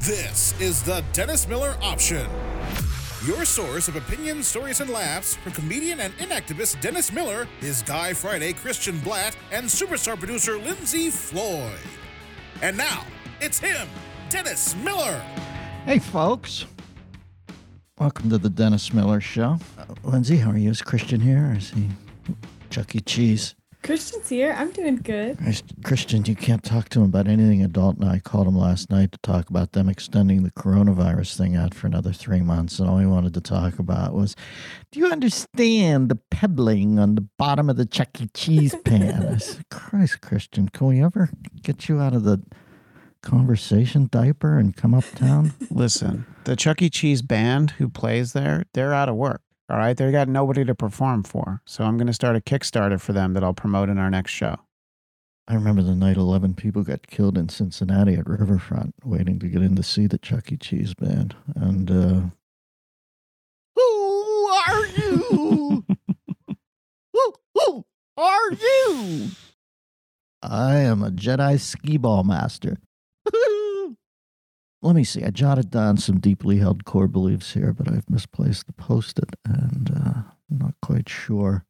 This is the Dennis Miller Option. Your source of opinions, stories, and laughs from comedian and inactivist Dennis Miller, his Guy Friday Christian Blatt, and superstar producer Lindsay Floyd. And now, it's him, Dennis Miller. Hey, folks. Welcome to the Dennis Miller Show. Uh, Lindsay, how are you? Is Christian here? Or is he Chuck E. Cheese? Christian's here. I'm doing good. Christian, you can't talk to him about anything adult. And I called him last night to talk about them extending the coronavirus thing out for another three months. And all he wanted to talk about was Do you understand the pebbling on the bottom of the Chuck E. Cheese pan? I said, Christ, Christian, can we ever get you out of the conversation diaper and come uptown? Listen, the Chuck E. Cheese band who plays there, they're out of work. All right. They got nobody to perform for. So I'm going to start a Kickstarter for them that I'll promote in our next show. I remember the night 11 people got killed in Cincinnati at Riverfront waiting to get in to see the Chuck E. Cheese band. And, uh, who are you? who, who are you? I am a Jedi skee ball master. Let me see. I jotted down some deeply held core beliefs here, but I've misplaced the post it and uh, I'm not quite sure.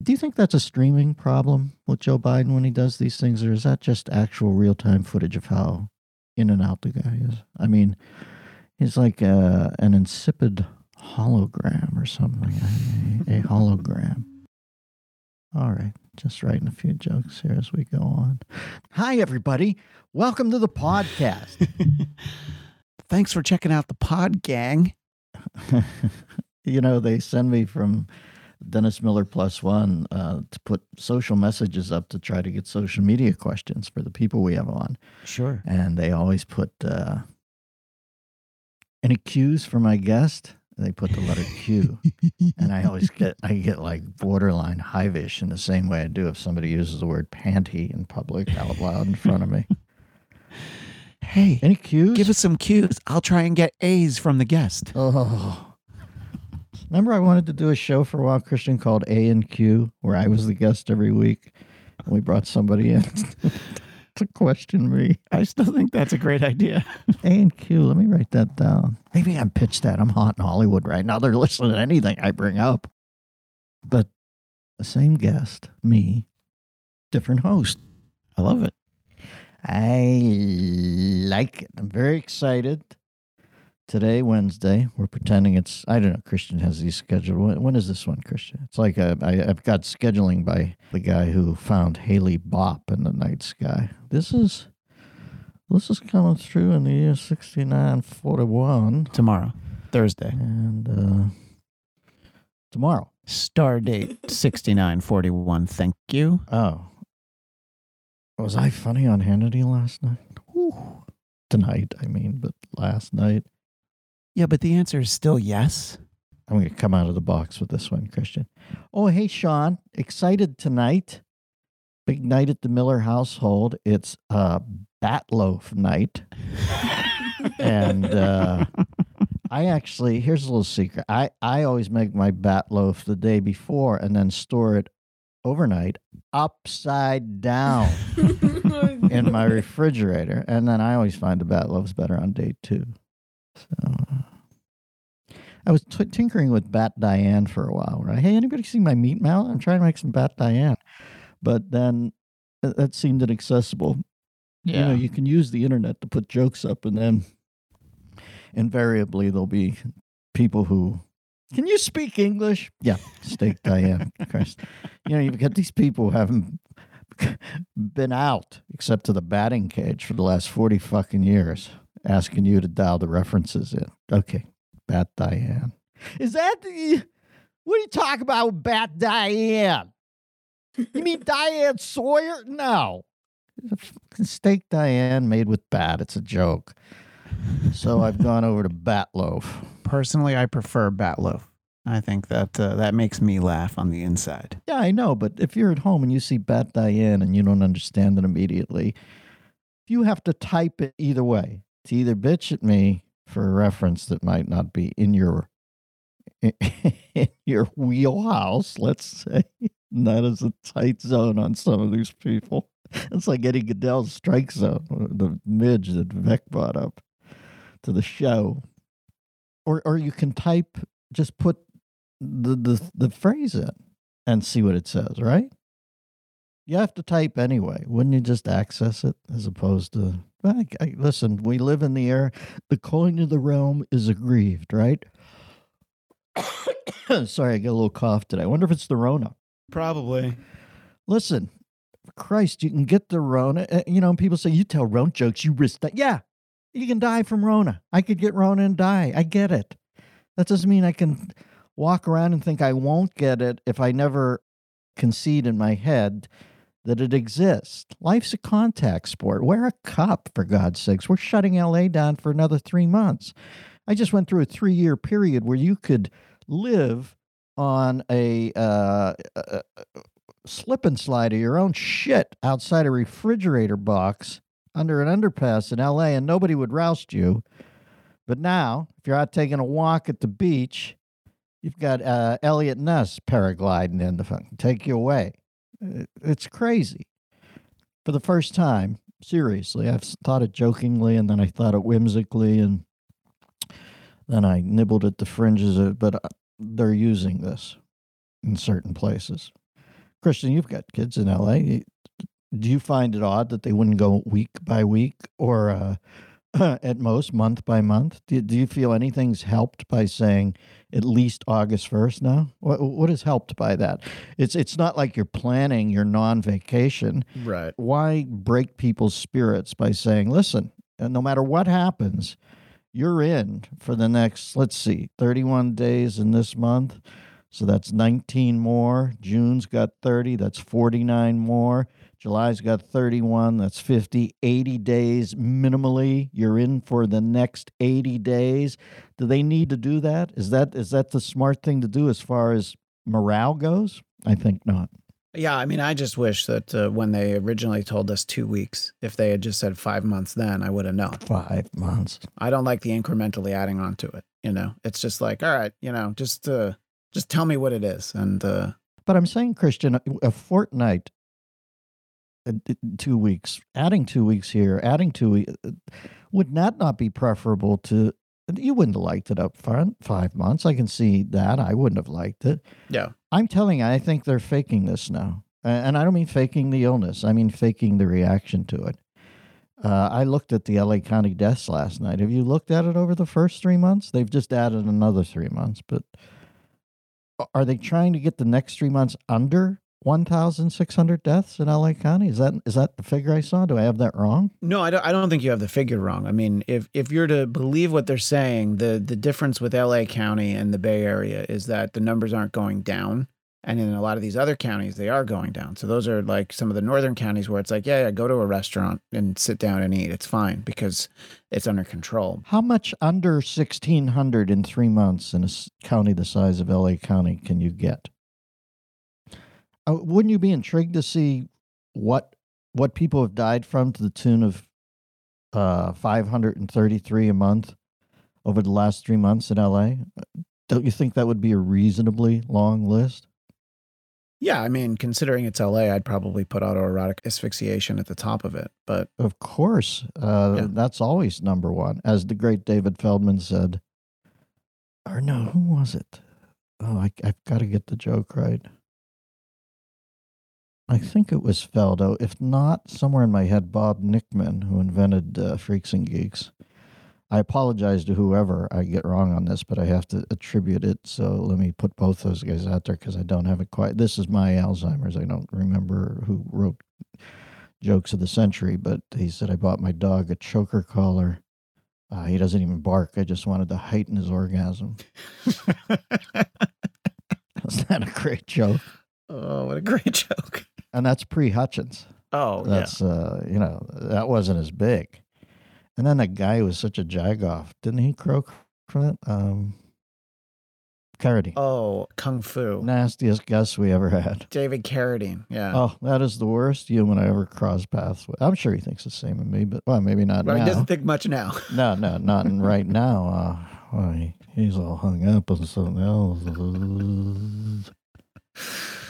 Do you think that's a streaming problem with Joe Biden when he does these things, or is that just actual real time footage of how in and out the guy is? I mean, he's like uh, an insipid hologram or something. A, a hologram. All right, just writing a few jokes here as we go on. Hi, everybody. Welcome to the podcast. Thanks for checking out the pod gang. you know, they send me from Dennis Miller Plus One uh, to put social messages up to try to get social media questions for the people we have on. Sure. And they always put uh, any cues for my guest. They put the letter Q, and I always get I get like borderline hivish in the same way I do if somebody uses the word panty in public out loud in front of me. Hey, Any cues? give us some cues. I'll try and get A's from the guest. Oh. Remember, I wanted to do a show for a while, Christian, called A and Q, where I was the guest every week. And we brought somebody in to question me. I still think that's a great idea. A and Q, let me write that down. Maybe I'm pitched that. I'm hot in Hollywood right now. They're listening to anything I bring up. But the same guest, me, different host. I love it. I like it. I'm very excited. Today, Wednesday, we're pretending it's, I don't know, Christian has these scheduled. When, when is this one, Christian? It's like a, I, I've got scheduling by the guy who found Haley Bop in the night sky. This is, this is coming through in the year 6941. Tomorrow, Thursday. And uh, tomorrow. Star date 6941. Thank you. Oh. Was I funny on Hannity last night? Whew. Tonight, I mean, but last night. Yeah, but the answer is still yes. I'm going to come out of the box with this one, Christian. Oh, hey, Sean. Excited tonight. Big night at the Miller household. It's a uh, Batloaf night. and uh, I actually, here's a little secret. I, I always make my Batloaf the day before and then store it overnight upside down in my refrigerator. And then I always find the bat Batloaf's better on day two. So I was t- tinkering with Bat Diane for a while. Right? Hey, anybody see my meat mallet? I'm trying to make some Bat Diane, but then th- that seemed inaccessible. Yeah. You know, you can use the internet to put jokes up, and then invariably there'll be people who. Can you speak English? Yeah, steak Diane. Christ. You know, you've got these people who haven't been out except to the batting cage for the last 40 fucking years asking you to dial the references in. Okay, Bat Diane. Is that the. What are you talking about with Bat Diane? You mean Diane Sawyer? No. It's a fucking steak Diane made with bat. It's a joke. So I've gone over to bat loaf. Personally, I prefer bat loaf. I think that uh, that makes me laugh on the inside. Yeah, I know, but if you're at home and you see Bat Diane and you don't understand it immediately, you have to type it either way. To either bitch at me for a reference that might not be in your in your wheelhouse, let's say. And that is a tight zone on some of these people. It's like Eddie Gaedel's strike zone, uh, the midge that Veeck brought up to the show. Or or you can type just put the the, the phrase in and see what it says, right? You have to type anyway. Wouldn't you just access it as opposed to I, I, listen, we live in the air. The coin of the realm is aggrieved, right? Sorry, I got a little cough today. I wonder if it's the Rona. Probably. Listen, Christ, you can get the Rona. uh, You know, people say you tell Rona jokes, you risk that. Yeah, you can die from Rona. I could get Rona and die. I get it. That doesn't mean I can walk around and think I won't get it if I never concede in my head that it exists. Life's a contact sport. Wear a cup, for God's sakes. We're shutting LA down for another three months. I just went through a three year period where you could live on a, uh, a a slip and slide of your own shit outside a refrigerator box under an underpass in LA and nobody would roust you. But now, if you're out taking a walk at the beach, you've got uh, Eliot Ness paragliding in to fucking take you away. Uh, It's crazy. For the first time, seriously, I've thought it jokingly and then I thought it whimsically and then I nibbled at the fringes of it, but uh, they're using this in certain places. Christian, you've got kids in LA. Do you find it odd that they wouldn't go week by week or uh, at most month by month? Do, do you feel anything's helped by saying at least August 1st now? What, what is helped by that? It's, it's not like you're planning your non vacation. Right. Why break people's spirits by saying, listen, uh, no matter what happens, you're in for the next, let's see, 31 days in this month. So that's 19 more. June's got 30. That's 49 more. July's got 31. That's 50. 80 days minimally. You're in for the next 80 days. Do they need to do that? Is that is that the smart thing to do as far as morale goes? I think not. Yeah, I mean, I just wish that uh, when they originally told us two weeks, if they had just said five months, then I would have known. Five months. I don't like the incrementally adding on to it. You know, it's just like, all right, you know, just uh, just tell me what it is, and uh, But I'm saying, Christian, a- fortnight, Uh, two weeks, adding two weeks here, adding two weeks, uh, would that not be preferable to? You wouldn't have liked it up front, five months. I can see that. I wouldn't have liked it. yeah, I'm telling you, I think they're faking this now. And I don't mean faking the illness, I mean faking the reaction to it. Uh, I looked at the LA County deaths last night. Have you looked at it over the first three months? They've just added another three months, but uh, are they trying to get the next three months under 1,600 deaths in LA County? Is that is that the figure I saw? Do I have that wrong? no, I don't. I don't think you have the figure wrong. I mean, if if you're to believe what they're saying, the the difference with L.A. County and the Bay Area is that the numbers aren't going down, and in a lot of these other counties, they are going down. So those are like some of the northern counties where it's like, yeah, yeah, go to a restaurant and sit down and eat. It's fine because it's under control. How much under 1,600 in three months in a county the size of LA County can you get? Wouldn't you be intrigued to see what what people have died from to the tune of uh, 533 a month over the last three months in LA? Don't you think that would be a reasonably long list? Yeah, I mean, considering it's LA, I'd probably put autoerotic asphyxiation at the top of it. But Of course, uh, Yeah. that's always number one, as the great David Feldman said. Or no, who was it? Oh, I, I've got to get the joke right. I think it was Feldo. If not, somewhere in my head, Bob Nickman, who invented uh, Freaks and Geeks. I apologize to whoever I get wrong on this, but I have to attribute it. So let me put both those guys out there because I don't have it quite. This is my Alzheimer's. I don't remember who wrote jokes of the century, but he said I bought my dog a choker collar. Uh, he doesn't even bark. I just wanted to heighten his orgasm. Is that a great joke? oh, what a great joke! And that's pre Hutchence. Oh, yeah. That's uh, you know, that wasn't as big. And then that guy was such a jagoff, didn't he croak from it? Um, Carradine. Oh, kung fu. nastiest guest we ever had. David Carradine. Yeah. Oh, that is the worst human I ever crossed paths with. I'm sure he thinks the same of me, but well, maybe not Well, He doesn't think much now. No, no, not in right now. Uh, well, he, he's all hung up on something else.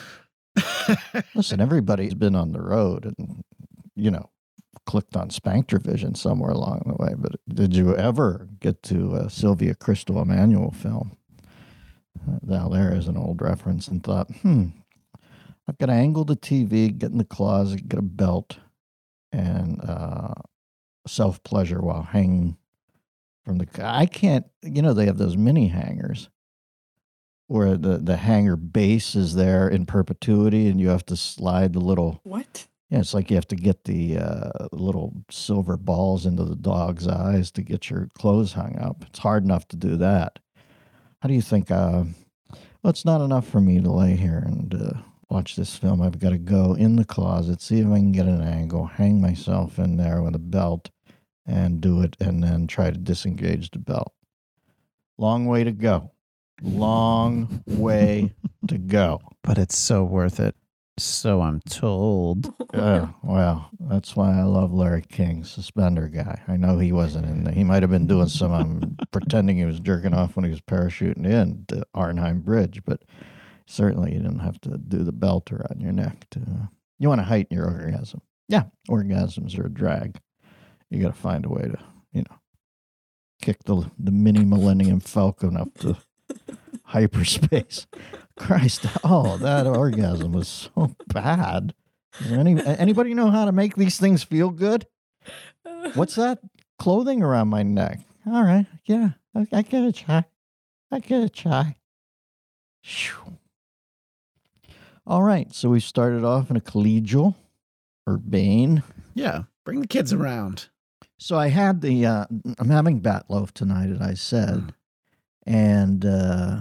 Listen, everybody's been on the road and, you know, clicked on Spanktervision somewhere along the way. But did you ever get to a Sylvia Kristel Emmanuelle film? Uh, now, there is an old reference and thought, hmm, I've got to angle the TV, get in the closet, get a belt, and uh, self pleasure while hanging from the. I can't, you know, they have those mini hangers where the, the hanger base is there in perpetuity and you have to slide the little What? yeah, it's like you have to get the uh, little silver balls into the dog's eyes to get your clothes hung up. It's hard enough to do that. How do you think? Uh, well, it's not enough for me to lay here and uh, watch this film. I've got to go in the closet, see if I can get an angle, hang myself in there with a belt, and do it, and then try to disengage the belt. Long way to go. Long way to go. but it's so worth it. So I'm told. Oh, well, that's why I love Larry King, suspender guy. I know he wasn't in there. He might have been doing some um, pretending he was jerking off when he was parachuting in to Arnhem Bridge, but certainly you didn't have to do the belt around your neck to. you want to heighten your orgasm. Yeah, orgasms are a drag. You got to find a way to, you know, kick the the mini Millennium Falcon up to hyperspace. Christ, oh, that orgasm was so bad. There any anybody know how to make these things feel good? What's that clothing around my neck? All right, yeah, I, I get a try. I get a try. Phew. All right, so we started off in a collegial, urbane. Yeah. Bring the kids around. So I had the uh, I'm having bat loaf tonight, as I said, and uh,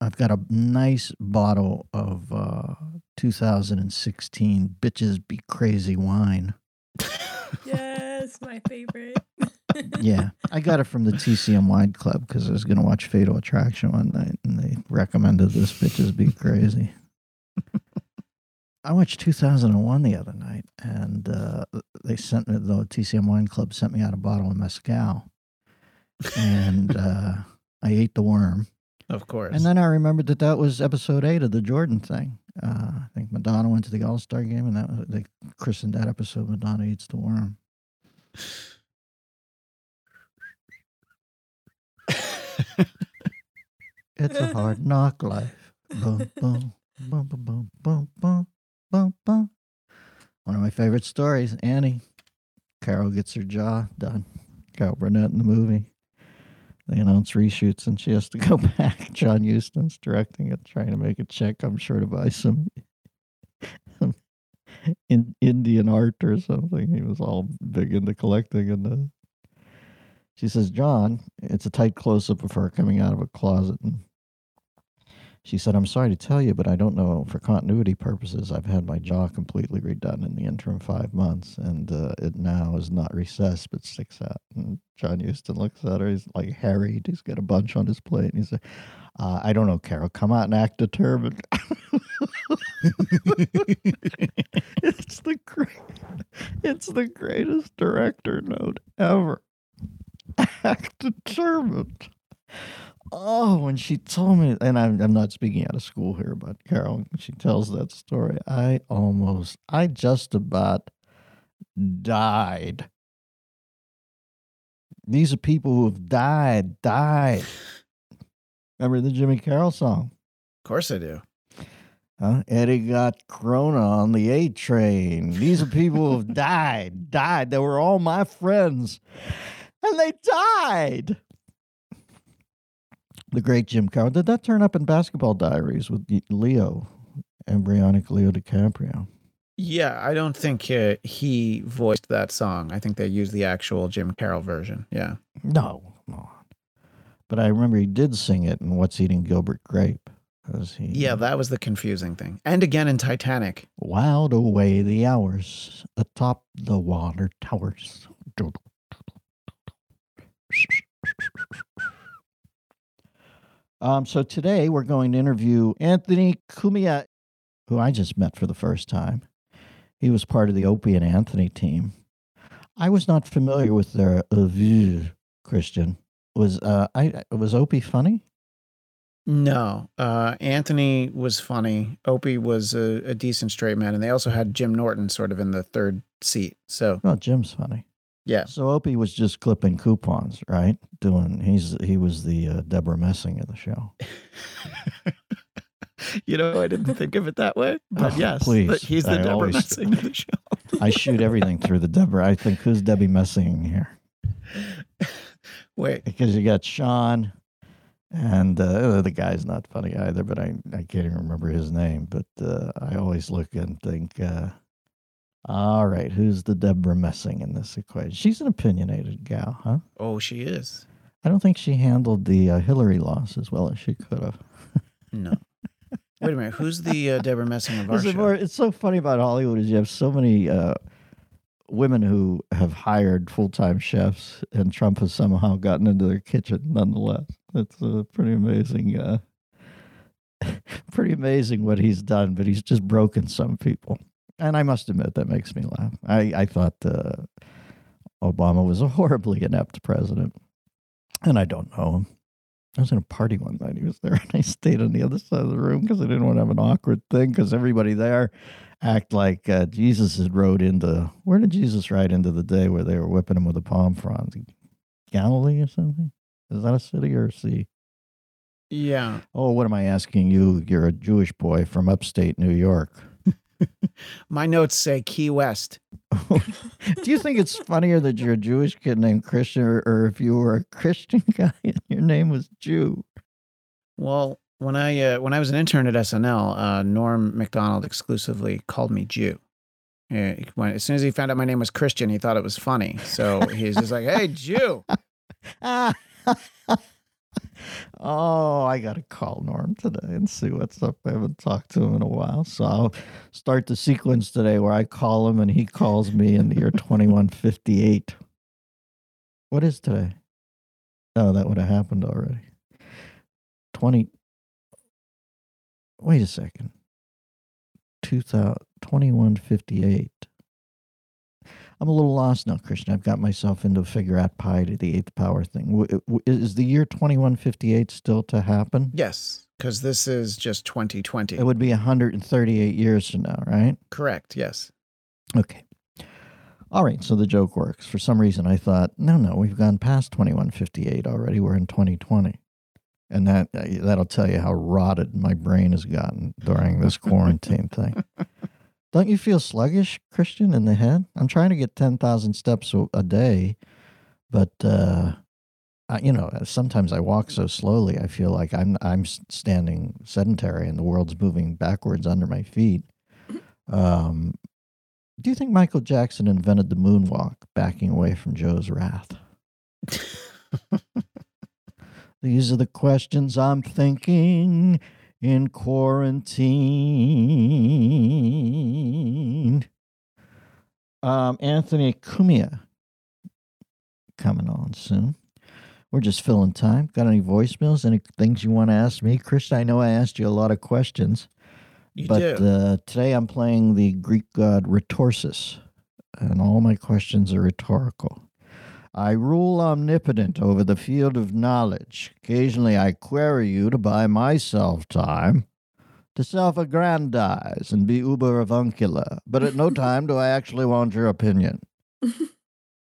I've got a nice bottle of uh, 2016 Bitches Be Crazy wine. Yes, my favorite. Yeah, I got it from the TCM Wine Club because I was going to watch Fatal Attraction one night, and they recommended this Bitches Be Crazy. I watched 2001 the other night, and uh, they sent me the TCM Wine Club sent me out a bottle of mezcal, and uh, I ate the worm. Of course. And then I remembered that that was episode eight of the Jordan thing. Uh, I think Madonna went to the All Star game, and that was, they christened that episode "Madonna Eats the Worm." It's a hard knock life. Boom, boom, boom, boom, boom, boom, boom, boom, boom. One of my favorite stories. Annie, Carol gets her jaw done. Carol Burnett in the movie. They announce reshoots, and she has to go back. John Huston's directing it, trying to make a check. I'm sure to buy some in Indian art or something. He was all big into collecting, and uh, she says, "John, it's a tight close up of her coming out of a closet." And she said, "I'm sorry to tell you, but I don't know. For continuity purposes, I've had my jaw completely redone in the interim five months, and uh, it now is not recessed but sticks out." And John Huston looks at her. He's like harried. He's got a bunch on his plate, and he said, uh, "I don't know, Carol. Come out and act determined." it's the great. It's the greatest director note ever. Act determined. Oh, when she told me, and I'm, I'm not speaking out of school here, but Carol, she tells that story, I almost, I just about died. These are people who have died, died. Remember the Jimmy Carroll song? Of course I do. Huh? Eddie got corona on the A train. These are people who have died, died. They were all my friends, and they died. The great Jim Carroll. Did that turn up in Basketball Diaries with Leo, embryonic Leo DiCaprio? Yeah, I don't think uh, he voiced that song. I think they used the actual Jim Carroll version. Yeah. No, come on. But I remember he did sing it in What's Eating Gilbert Grape. He Yeah, that was the confusing thing. And again in Titanic. Whiled away the hours atop the water towers. Um, so today we're going to interview Anthony Cumia, who I just met for the first time. He was part of the Opie and Anthony team. I was not familiar with their view, Christian. Was uh I was Opie funny? No, uh, Anthony was funny. Opie was a, a decent straight man, and they also had Jim Norton sort of in the third seat. So Well, Jim's funny. Yeah, So Opie was just clipping coupons, right? Doing he's he was the uh, Deborah Messing of the show. you know, I didn't think of it that way, but Oh, yes, please. but he's the I Deborah always- Messing of the show. I shoot everything through the Deborah. I think who's Debbie Messing here? Wait, Because you got Sean, and uh, the guy's not funny either, but I I can't even remember his name. But uh, I always look and think, uh, all right, who's the Deborah Messing in this equation? She's an opinionated gal, huh? oh, she is. I don't think she handled the uh, Hillary loss as well as she could have. No. Wait a minute. Who's the uh, Deborah Messing of our It's, show? more, it's so funny about Hollywood is you have so many uh, women who have hired full time chefs, and Trump has somehow gotten into their kitchen nonetheless. It's uh, pretty amazing. Uh, pretty amazing what he's done, but he's just broken some people. And I must admit that makes me laugh. I I thought uh, Obama was a horribly inept president, and I don't know him. I was in a party one night. He was there, and I stayed on the other side of the room because I didn't want to have an awkward thing. Because everybody there act like uh, Jesus had rode into. Where did Jesus ride into the day where they were whipping him with a palm frond? Galilee or something? Is that a city or a sea? yeah. Oh, what am I asking you? You're a Jewish boy from upstate New York. My notes say Key West. Do you think it's funnier that you're a Jewish kid named Christian, or, or if you were a Christian guy and your name was Jew? Well, when I uh, when I was an intern at SNL, uh, Norm Macdonald exclusively called me Jew. He- when, as soon as he found out my name was Christian, he thought it was funny. So he's just like, "Hey, Jew." Oh, I got to call Norm today and see what's up. I haven't talked to him in a while. So I'll start the sequence today where I call him and he calls me in the year 2158. What is today? Oh, that would have happened already. 20. Wait a second. 2000, 2158. I'm a little lost now, Christian. I've got myself into figure out pi to the eighth power thing. Is the year 2158 still to happen? Yes, because this is just 2020. It would be 138 years from now, right? Correct. Yes. Okay. All right. So the joke works. For some reason, I thought, no, no, we've gone past 2158 already. We're in 2020. And that that'll tell you how rotted my brain has gotten during this quarantine thing. Don't you feel sluggish, Christian, in the head? I'm trying to get 10,000 steps a, day, but uh, I, you know, sometimes I walk so slowly, I feel like I'm I'm standing sedentary and the world's moving backwards under my feet. Um, do you think Michael Jackson invented the moonwalk, backing away from Joe's wrath? These are the questions I'm thinking in quarantine. Um, Anthony Cumia coming on soon. We're just filling time. Got any voicemails? Any things you want to ask me? Christian, I know I asked you a lot of questions. You but. Uh, today I'm playing the Greek god Rhetorsis, and all my questions are rhetorical. I rule omnipotent over the field of knowledge. Occasionally I query you to buy myself time, to self aggrandize and be uber avuncular, but at no time do I actually want your opinion.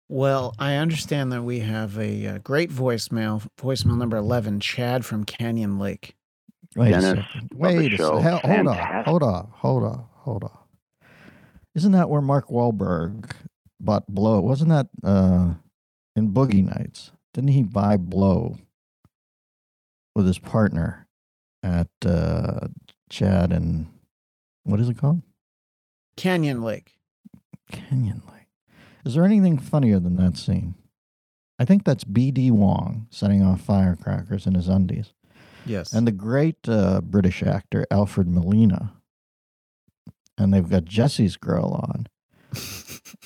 Well, I understand that we have a, uh great voicemail, voicemail number 11, Chad from Canyon Lake. Wait a second. Wait a show. second. Hold on. Hold on. Hold on. Hold on. Isn't that where Mark Wahlberg bought Blow? Wasn't that uh, in Boogie Nights? Didn't he buy Blow with his partner at uh, Chad and what is it called? Canyon Lake. Canyon Lake. Is there anything funnier than that scene? I think that's B.D. Wong setting off firecrackers in his undies. Yes. and the great uh, British actor Alfred Molina, and they've got Jesse's girl on,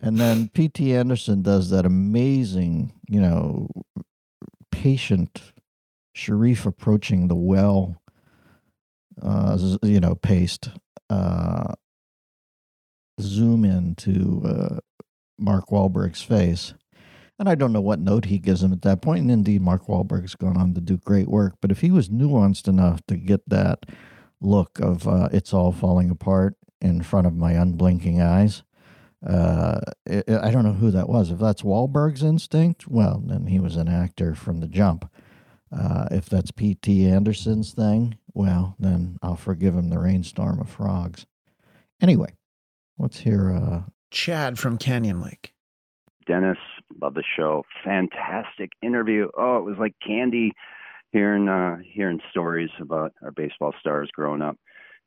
and then P.T. Anderson does that amazing, you know, patient Sharif approaching the well, uh, you know, paste, uh, zoom in to uh, Mark Wahlberg's face. And I don't know what note he gives him at that point. And indeed, Mark Wahlberg's gone on to do great work. But if he was nuanced enough to get that look of uh, it's all falling apart in front of my unblinking eyes, uh, I I don't know who that was. If that's Wahlberg's instinct, well, then he was an actor from the jump. Uh, if that's P.T. Anderson's thing, well, then I'll forgive him the rainstorm of frogs. Anyway, let's hear. Uh, Chad from Canyon Lake. Dennis, love the show. Fantastic interview. Oh, it was like candy hearing uh hearing stories about our baseball stars growing up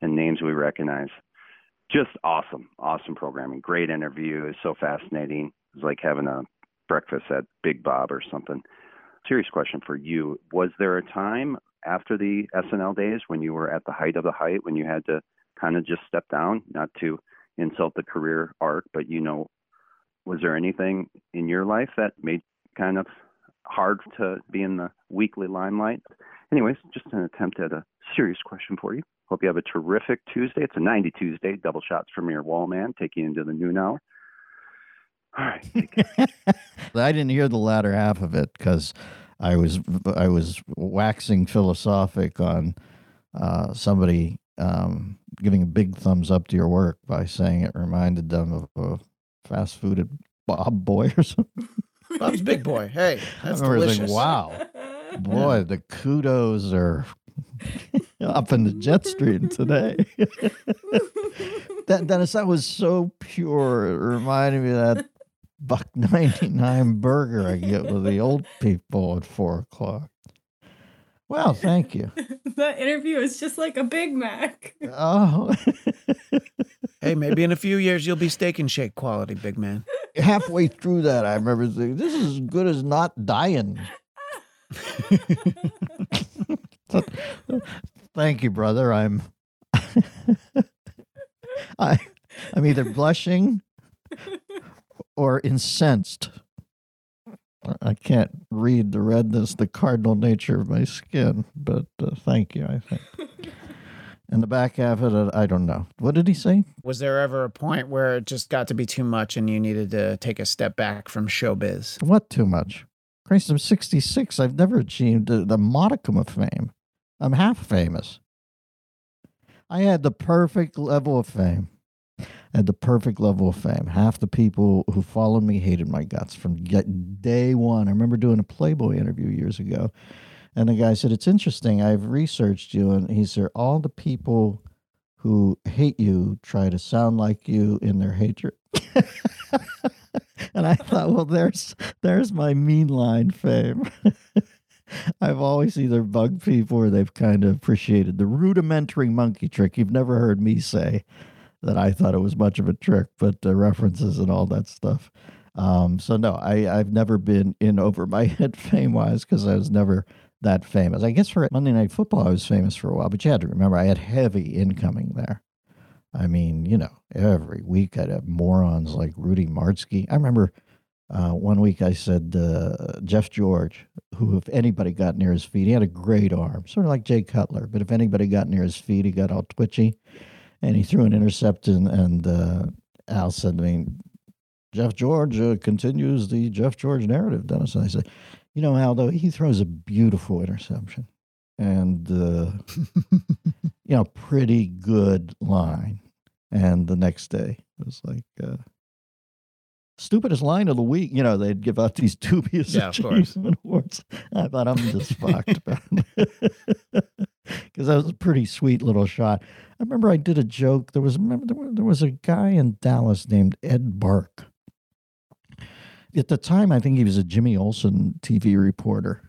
and names we recognize. Just awesome, awesome programming. Great interview. It's so fascinating. It's like having a breakfast at Big Bob or something. Serious question for you. Was there a time after the SNL days when you were at the height of the height when you had to kind of just step down, not to insult the career arc, but you know, was there anything in your life that made kind of hard to be in the weekly limelight? Anyways, just an attempt at a serious question for you. Hope you have a terrific Tuesday. It's a 90 Tuesday, double shots from your wall man, take you into the noon hour. All right. I didn't hear the latter half of it because I was I was waxing philosophic on uh, somebody um, giving a big thumbs up to your work by saying it reminded them of a fast food at Bob Boy or something. Bob's Big Boy. Hey, that's I remember delicious. thinking, wow, boy, the kudos are up in the jet stream today. that Dennis, that was so pure. It reminded me of that buck ninety nine burger I get with the old people at four o'clock. Well, thank you. that interview is just like a Big Mac. Oh, Hey, maybe in a few years you'll be steak and shake quality, big man. halfway through that, I remember thinking, "This is as good as not dying." Thank you, brother. I'm I I'm either blushing or incensed. I can't read the redness, the cardinal nature of my skin, but uh, thank you, I think. And the back half of it, I don't know. What did he say? Was there ever a point where it just got to be too much and you needed to take a step back from showbiz? What too much? Christ, I'm 66. I've never achieved the, the modicum of fame. I'm half famous. I had the perfect level of fame. Had the perfect level of fame. Half the people who followed me hated my guts from day one. I remember doing a Playboy interview years ago, and the guy said, It's interesting. I've researched you. And he said, All the people who hate you try to sound like you in their hatred. and I thought, well, there's there's my mean line fame. I've always either bugged people or they've kind of appreciated the rudimentary monkey trick. You've never heard me say that I thought it was much of a trick, but the references and all that stuff. Um, so no, I, I've never been in over my head fame wise because I was never that famous. I guess for Monday Night Football, I was famous for a while, but you had to remember I had heavy incoming there. I mean, you know, every week I'd have morons like Rudy Martzke. I remember uh, one week I said uh, Jeff George, who if anybody got near his feet, he had a great arm, sort of like Jay Cutler. But if anybody got near his feet, he got all twitchy, and he threw an interception. And, uh, Al said to me, "Jeff George uh, continues the Jeff George narrative." Dennis, and I said, "You know, Al, though he throws a beautiful interception, and uh, you know, pretty good line." And the next day, it was like. Stupidest line of the week. You know, they'd give out these dubious Yeah, of achievement awards. I thought I'm just fucked. Because that was a pretty sweet little shot. I remember I did a joke. There was remember there was, a guy in Dallas named Ed Bark. At the time, I think he was a Jimmy Olsen TV reporter,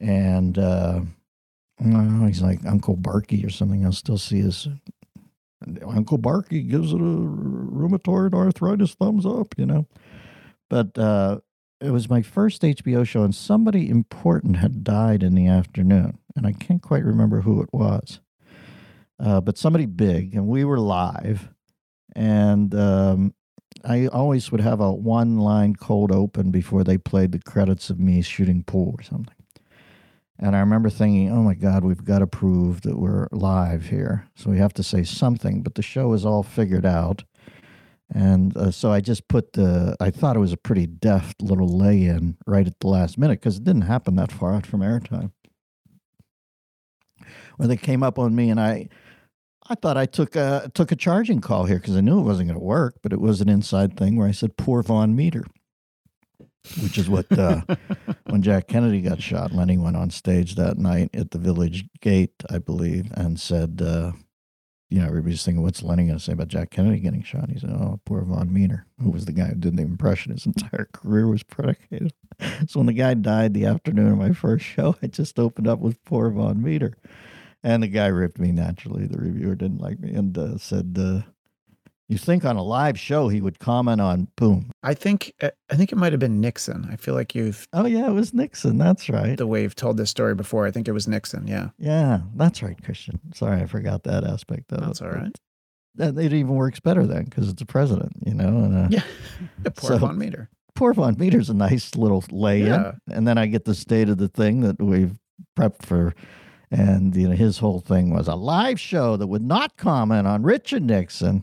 and uh, he's like Uncle Barky or something. I'll still see his Uncle Barky gives it a rheumatoid arthritis thumbs up, you know. But uh, it was my first HBO show, and somebody important had died in the afternoon, and I can't quite remember who it was. Uh, but somebody big, and we were live, and um, I always would have a one-line cold open before they played the credits of me shooting pool or something. And I remember thinking, oh my God, we've got to prove that we're live here. So we have to say something. But the show is all figured out. And uh, so I just put the, I thought it was a pretty deft little lay in right at the last minute because it didn't happen that far out from airtime. When they came up on me and I, I thought I took a, took a charging call here because I knew it wasn't going to work, but it was an inside thing where I said, poor Vaughn Meader, which is what, uh, when Jack Kennedy got shot, Lenny went on stage that night at the village gate, I believe, and said, uh, you know, everybody's thinking, what's Lenny going to say about Jack Kennedy getting shot? He said, oh, poor Vaughn Meader, who was the guy who did the impression. His entire career was predicated. So when the guy died the afternoon of my first show, I just opened up with poor Vaughn Meader. And the guy ripped me naturally. The reviewer didn't like me and uh, said, uh, you think on a live show he would comment on boom. I think uh, I think it might have been Nixon. I feel like you've Oh, yeah, it was Nixon. That's right. the way you've told this story before. I think it was Nixon. Yeah, Yeah, that's right, Christian. Sorry, I forgot that aspect of that's it. all right. That it even works better then because it's a president, you know. And uh, Yeah, poor So- Vaughn Meader. poor Vaughn Meader's a nice little lay in, Yeah. and then I get the state of the thing that we've prepped for, and you know his whole thing was a live show that would not comment on Richard Nixon,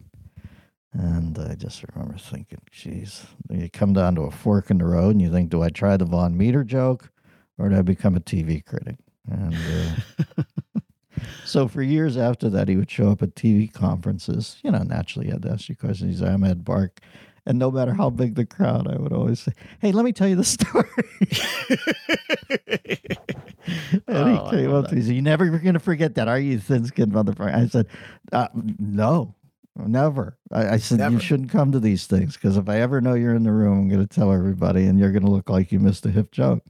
and I just remember thinking, geez, you come down to a fork in the road, and you think, do I try the Vaughn Meader joke, or do I become a TV critic? And uh, so for years after that, he would show up at TV conferences. You know, naturally, he had to ask you questions. He's, I'm Ed Bark. And no matter how big the crowd, I would always say, "Hey, let me tell you the story." and Oh, he came up to me. He said, "You never going to forget that, are you, thin-skinned motherfucker?" I said, uh, "No, never." I, I said, Never. "You shouldn't come to these things because if I ever know you're in the room, I'm going to tell everybody, and you're going to look like you missed a hip joke."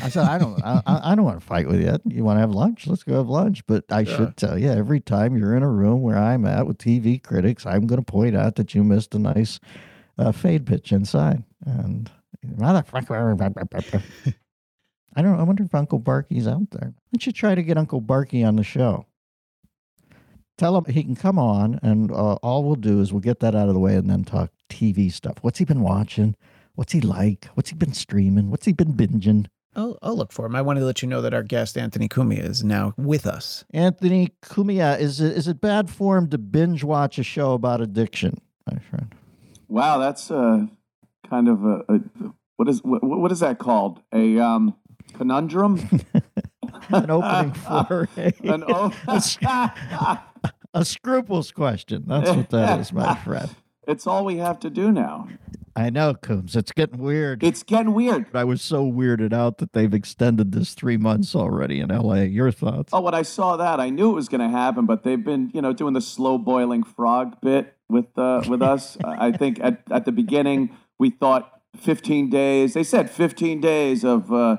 I said, "I don't, I, I don't want to fight with you. You want to have lunch? Let's go have lunch." But I Yeah. should tell you, every time you're in a room where I'm at with TV critics, I'm going to point out that you missed a nice uh, fade pitch inside. And motherfucker. I don't. I wonder if Uncle Barky's out there. Why don't you try to get Uncle Barky on the show? Tell him he can come on, and uh, all we'll do is we'll get that out of the way and then talk TV stuff. What's he been watching? What's he like? What's he been streaming? What's he been binging? I'll, I'll look for him. I wanted to let you know that our guest Anthony Cumia is now with us. Anthony Cumia, is it, is it bad form to binge watch a show about addiction, my friend? Wow, that's uh, kind of a, a what is what, what is that called? A um, conundrum? An opening for a, An o- a, sc- scruples question. That's what that is, my friend. it's all we have to do now. I know, Coombs. It's getting weird. It's getting weird. I was so weirded out that they've extended this three months already in LA. Your thoughts? Oh, when I saw that, I knew it was going to happen. But they've been, you know, doing the slow boiling frog bit with uh, with us. I think at at the beginning we thought 15 days. They said 15 days of uh,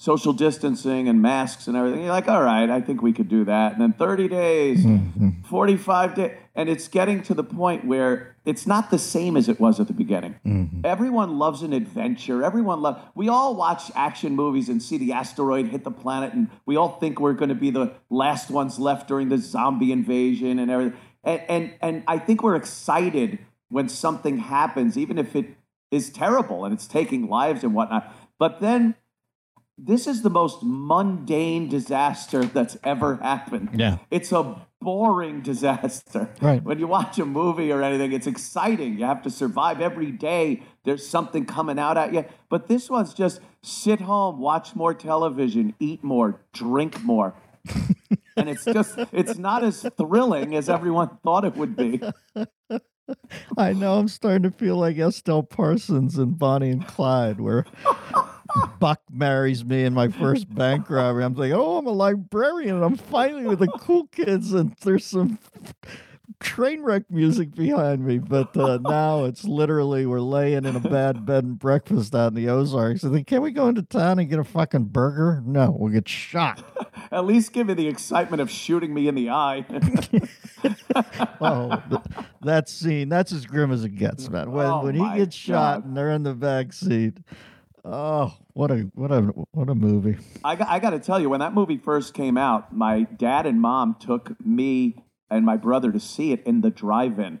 social distancing and masks and everything. You're like, all right, I think we could do that. And then 30 days. Mhm. 45 days. And it's getting to the point where it's not the same as it was at the beginning. Mhm. Everyone loves an adventure. Everyone loves. We all watch action movies and see the asteroid hit the planet, and we all think we're going to be the last ones left during the zombie invasion and everything. And, and and I think we're excited when something happens, even if it is terrible and it's taking lives and whatnot. But then this is the most mundane disaster that's ever happened. Yeah. It's a boring disaster. Right. When you watch a movie or anything, it's exciting. You have to survive every day. There's something coming out at you. But this one's just sit home, watch more television, eat more, drink more. and it's just, it's not as thrilling as everyone thought it would be. I know. I'm starting to feel like Estelle Parsons and Bonnie and Clyde, where Buck marries me in my first bank robbery. I'm like, oh, I'm a librarian, and I'm finally with the cool kids, and there's some train wreck music behind me. But uh, now it's literally we're laying in a bad bed and breakfast out in the Ozarks. I think, can we go into town and get a fucking burger? No, we'll get shot. At least give me the excitement of shooting me in the eye. Oh, that scene, that's as grim as it gets, man. When Oh when he gets shot and they're in the back seat. Oh, what a what a what a movie. I got, I got to tell you, when that movie first came out, my dad and mom took me and my brother to see it in the drive-in,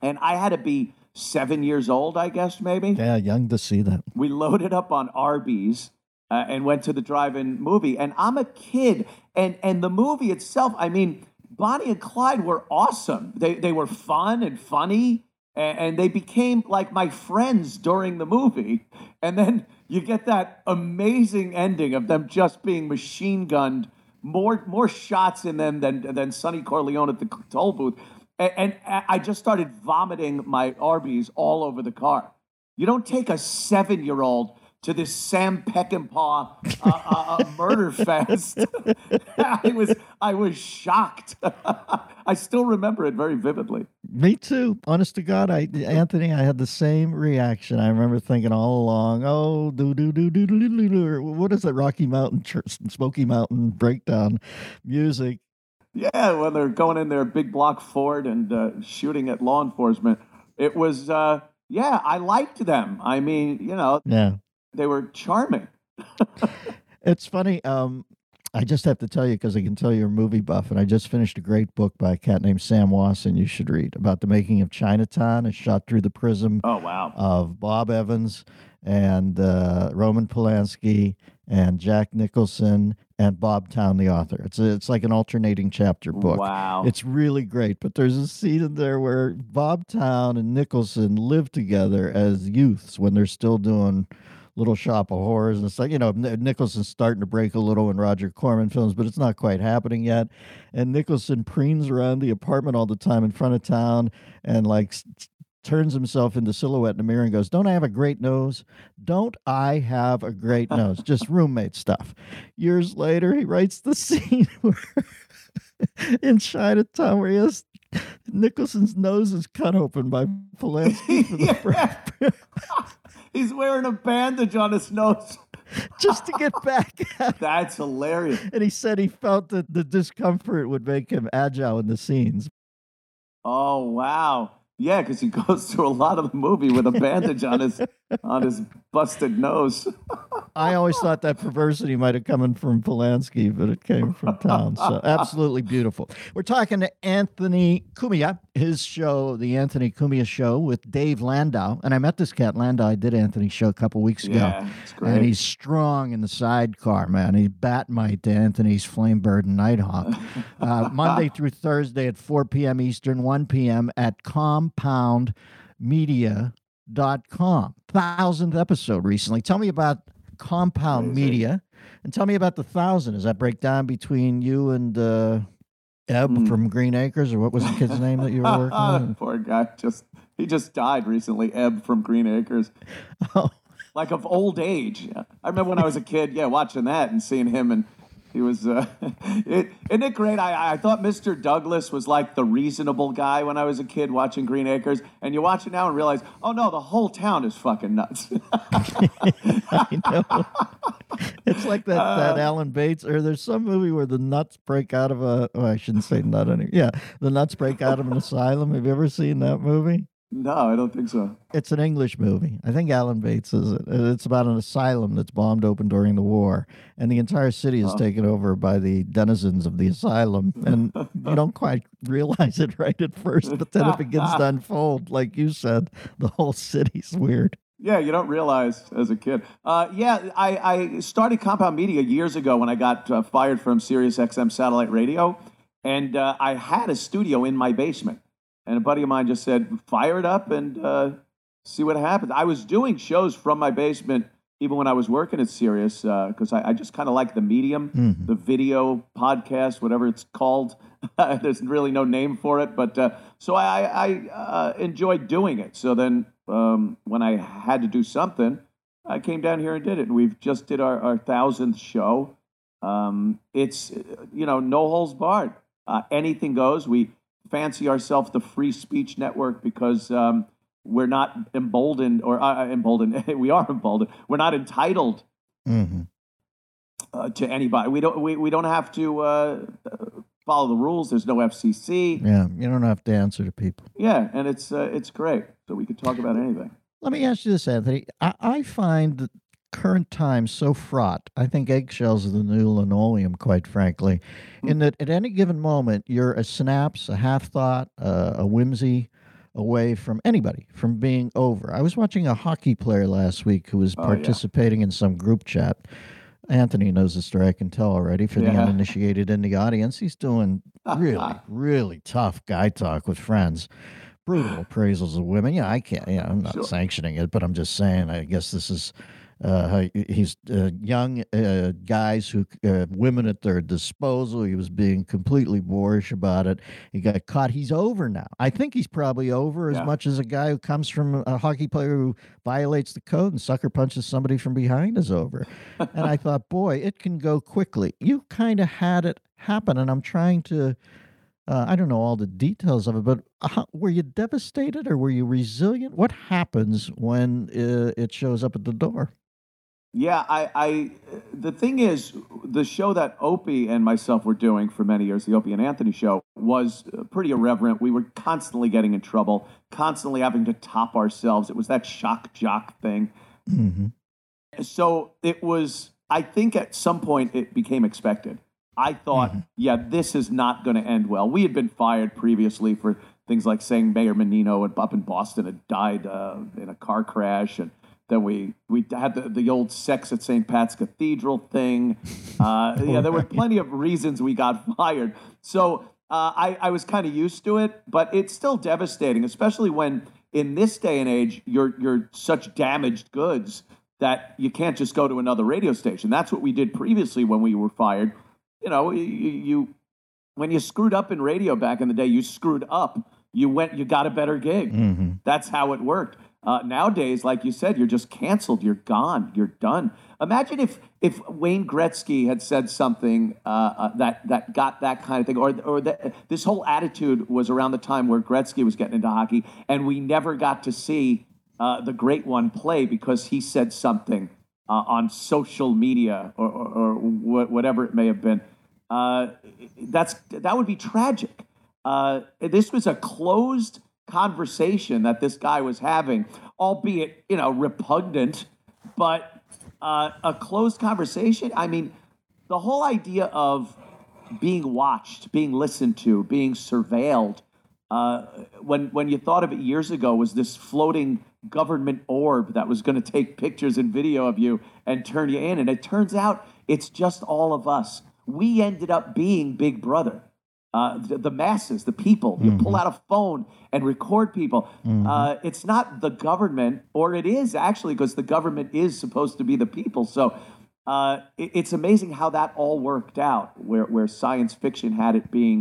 and I had to be seven years old, I guess, maybe. Yeah, young to see that. We loaded up on Arby's uh, and went to the drive-in movie, and I'm a kid, and and the movie itself, I mean, Bonnie and Clyde were awesome. They they were fun and funny. And, they became like my friends during the movie. And then you get that amazing ending of them just being machine gunned, more more shots in them than than Sonny Corleone at the toll booth. And, and I just started vomiting my Arby's all over the car. You don't take a seven year old to this Sam Peckinpah uh, uh, uh, murder fest. I was I was shocked. I still remember it very vividly. Me too. Honest to God, I Anthony, I had the same reaction. I remember thinking all along, "Oh, do do do do do do do." What is that Rocky Mountain, Smoky Mountain breakdown music? Yeah, when they're going in their big block Ford and uh, shooting at law enforcement, it was. Uh, yeah, I liked them. I mean, you know, Yeah. They were charming. It's funny. Um, I just have to tell you because I can tell you're a movie buff, and I just finished a great book by a cat named Sam Wasson. You should read about the making of Chinatown. It's shot through the prism Oh wow. of Bob Evans and uh, Roman Polanski and Jack Nicholson and Bob Towne, the author. It's a, it's like an alternating chapter book. Wow. It's really great, but there's a scene in there where Bob Towne and Nicholson live together as youths when they're still doing Little Shop of Horrors and stuff. You know, Nicholson's starting to break a little in Roger Corman films, but it's not quite happening yet. And Nicholson preens around the apartment all the time in front of Towne and like turns himself into silhouette in the mirror and goes, "Don't I have a great nose? Don't I have a great nose?" Just roommate stuff. Years later, he writes the scene where in Chinatown where he has Nicholson's nose is cut open by Polanski for the first, He's wearing a bandage on his nose. just to get back. That's hilarious. And he said he felt that the discomfort would make him agile in the scenes. Oh wow. Yeah, because he goes through a lot of the movie with a bandage on his on his busted nose. I always thought that perversity might have come in from Polanski, but it came from Towne. So absolutely beautiful. We're talking to Anthony Cumia, his show, the Anthony Cumia Show with Dave Landau. And I met this cat, Landau. I did Anthony's show a couple weeks ago. Yeah. And he's strong in the sidecar, man. He's Bat-Mite to Anthony's Flamebird and Nighthawk. Uh, Monday through Thursday at 4 p.m. Eastern, 1 p.m. at compoundmedia.com. Thousandth episode recently. Tell me about Compound Amazing. Media and tell me about the thousand. Is that breakdown between you and uh, Eb Hmm. from Green Acres, or what was the kid's name that you were working with? Poor guy. Just he just died recently. Eb from Green Acres. Oh, like of old age. I remember when I was a kid, yeah, watching that and seeing him, and he was. Uh, it, isn't it great? I, I thought Mr. Douglas was like the reasonable guy when I was a kid watching Green Acres, and you watch it now and realize, oh no, the whole town is fucking nuts. I know. It's like that, Uh, that Alan Bates, or there's some movie where the nuts break out of a. Oh, I shouldn't say nut anymore. Yeah, the nuts break out of an asylum. Have you ever seen that movie? No, I don't think so. It's an English movie. I think Alan Bates is it. Uh, It's about an asylum that's bombed open during the war, and the entire city is Oh. taken over by the denizens of the asylum. And you don't quite realize it right at first, but then it begins to unfold. Like you said, the whole city's weird. Yeah, you don't realize as a kid. Uh, yeah, I, I started Compound Media years ago when I got uh, fired from Sirius XM satellite radio, and uh, I had a studio in my basement. And a buddy of mine just said, "Fire it up and uh, see what happens." I was doing shows from my basement even when I was working at Sirius because I, I just kind of like the medium, Mhm. the video podcast, whatever it's called. There's really no name for it, but uh, so I, I uh, enjoyed doing it. So then, um, when I had to do something, I came down here and did it. And we've just did our, our thousandth show. Um, it's uh, you know no holes barred. Uh, anything goes. We fancy ourselves the free speech network because um, we're not emboldened or uh, emboldened. we are emboldened. We're not entitled hmm uh, to anybody. We don't. We, we don't have to uh, uh, follow the rules. There's no FCC. Yeah, you don't have to answer to people. Yeah, and it's uh, it's great. So we could talk about anything. Let me ask you this, Anthony. I, I find current times so fraught. I think eggshells are the new linoleum, quite frankly, in that at any given moment, you're a synapse, a half thought, uh, a whimsy away from anybody from being over. I was watching a hockey player last week who was Oh, yeah. participating in some group chat. Anthony knows the story, I can tell already for the uninitiated in the audience. He's doing really, really tough guy talk with friends. brutal appraisals of women. Yeah, I can't. Yeah, I'm not Sure. sanctioning it, but I'm just saying. I guess this is. Uh, he's uh, young uh, guys who uh, women at their disposal. He was being completely boorish about it. He got caught. He's over now. I think he's probably over as Yeah. much as a guy who comes from a hockey player who violates the code and sucker punches somebody from behind is over. and I thought, boy, it can go quickly. You kind of had it happen, and I'm trying to. Uh, I don't know all the details of it, but how, were you devastated or were you resilient? What happens when uh, it shows up at the door? Yeah, I, I, the thing is, the show that Opie and myself were doing for many years, the Opie and Anthony show, was uh, pretty irreverent. We were constantly getting in trouble, constantly having to top ourselves. It was that shock jock thing. hmm So it was, I think at some point it became expected. I thought, yeah, this is not going to end well. We had been fired previously for things like saying Mayor Menino up in Boston had died uh, in a car crash. And then we, we had the, the old sex at St. Pat's Cathedral thing. Uh, yeah, there were plenty of reasons we got fired. So uh, I, I was kind of used to it, but it's still devastating, especially when in this day and age, you're, you're such damaged goods that you can't just go to another radio station. That's what we did previously when we were fired. You know, you, you when you screwed up in radio back in the day, you screwed up. You went, you got a better gig. hmm That's how it worked. Uh, nowadays, like you said, you're just canceled. You're gone. You're done. Imagine if if Wayne Gretzky had said something uh, uh, that that got that kind of thing, or or this whole attitude was around the time where Gretzky was getting into hockey, and we never got to see uh, the great one play because he said something uh, on social media or, or, or wha- whatever it may have been. Uh, that's that would be tragic. This was a closed conversation that this guy was having, albeit you know repugnant, but uh, a closed conversation. I mean, the whole idea of being watched, being listened to, being surveilled. Uh, when when you thought of it years ago, was this floating government orb that was going to take pictures and video of you and turn you in, and it turns out it's just all of us. We ended up being Big Brother. Uh, the, the masses, the people. You pull out a phone and record people. Uh, it's not the government, or it is actually, because the government is supposed to be the people. So uh, it- it's amazing how that all worked out, where, where science fiction had it being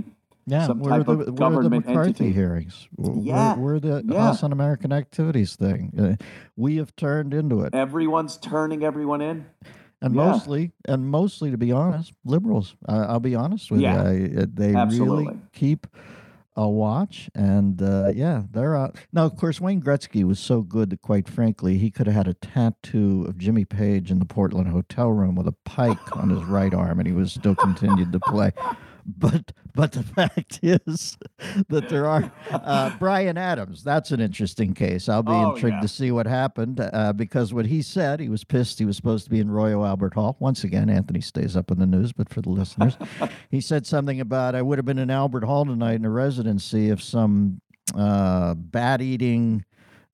Yeah, some type the, of where the government McCarthy entity. hearings? Yeah, Where, where the yeah. House Un-American Activities thing? Uh, we have turned into it. Everyone's turning everyone in. And Yeah. mostly and mostly to be honest liberals uh, i'll be honest with Yeah. you I, they Absolutely. really keep a watch and uh, yeah they're out now of course wayne gretzky was so good that quite frankly he could have had a tattoo of jimmy page in the portland hotel room with a pike on his right arm and he was still continued to play but but the fact is that there are uh, Bryan Adams. That's an interesting case. I'll be Oh, intrigued yeah. to see what happened uh, because what he said, he was pissed. He was supposed to be in Royal Albert Hall. Once again, Anthony stays up in the news, but for the listeners, he said something about I would have been in Albert Hall tonight in a residency if some uh, bat eating.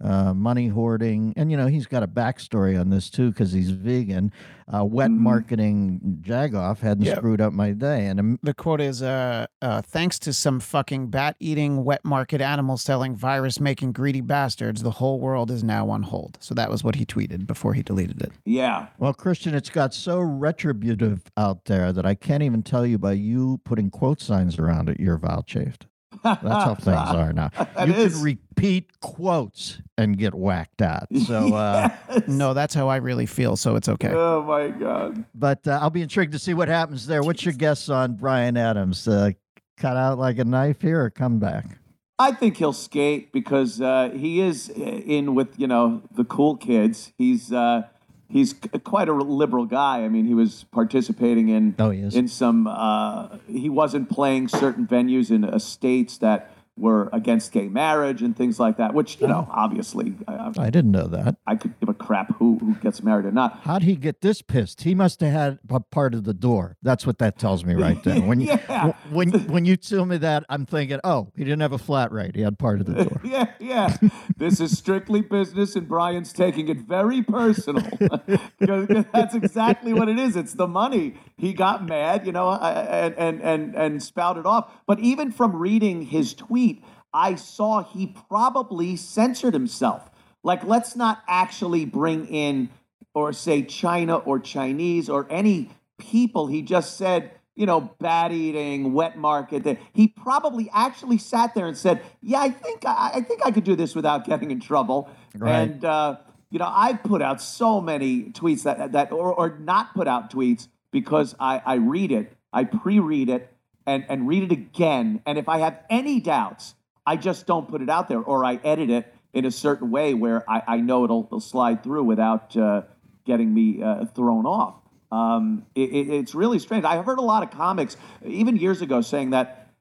Uh, money hoarding, and you know he's got a backstory on this too because he's vegan. Uh, wet Mhm. marketing Jagoff hadn't Yep. screwed up my day, and um, The quote is uh, uh, thanks to some fucking bat eating, wet market animal selling, virus making greedy bastards, the whole world is now on hold. So that was what he tweeted before he deleted it. Yeah. Well, Christian, it's got so retributive out there that I can't even tell you by you putting quote signs around it, you're vouchsafed. That's how things are now. That you is. can repeat quotes and get whacked at. So, uh, No, that's how I really feel. So it's okay. Oh my God. but uh, I'll be intrigued to see what happens there. What's your guess on Bryan Adams? Uh, cut out like a knife here or come back? I think he'll skate because uh, he is in with you know the cool kids. He's uh, he's quite a liberal guy. I mean, he was participating in Oh, he in some. Uh, he wasn't playing certain venues in uh, states that were against gay marriage and things like that. Which you know, oh. obviously, I, I didn't know that. I could give a crap who who gets married or not. How'd he get this pissed? He must have had a part of the door. That's what that tells me right there. When you Yeah. when when you tell me that, I'm thinking, oh, he didn't have a flat rate. He had part of the door. Yeah, yeah. this is strictly business, and Brian's taking it very personal. because that's exactly what it is. It's the money. He got mad, you know, and and and and spouted off. But even from reading his tweet, I saw he probably censored himself. Like, let's not actually bring in or say China or Chinese or any people. He just said, you know, bad eating, wet market. That he probably actually sat there and said, "Yeah, I think I, I think I could do this without getting in trouble." Right. And uh, you know, I've put out so many tweets that that or, or not put out tweets because I, I read it, I pre-read it, and and read it again. And if I have any doubts, I just don't put it out there, or I edit it in a certain way where I, I know it'll, it'll slide through without uh, getting me uh, thrown off. Um, it, it's really strange. I've heard a lot of comics, even years ago, saying that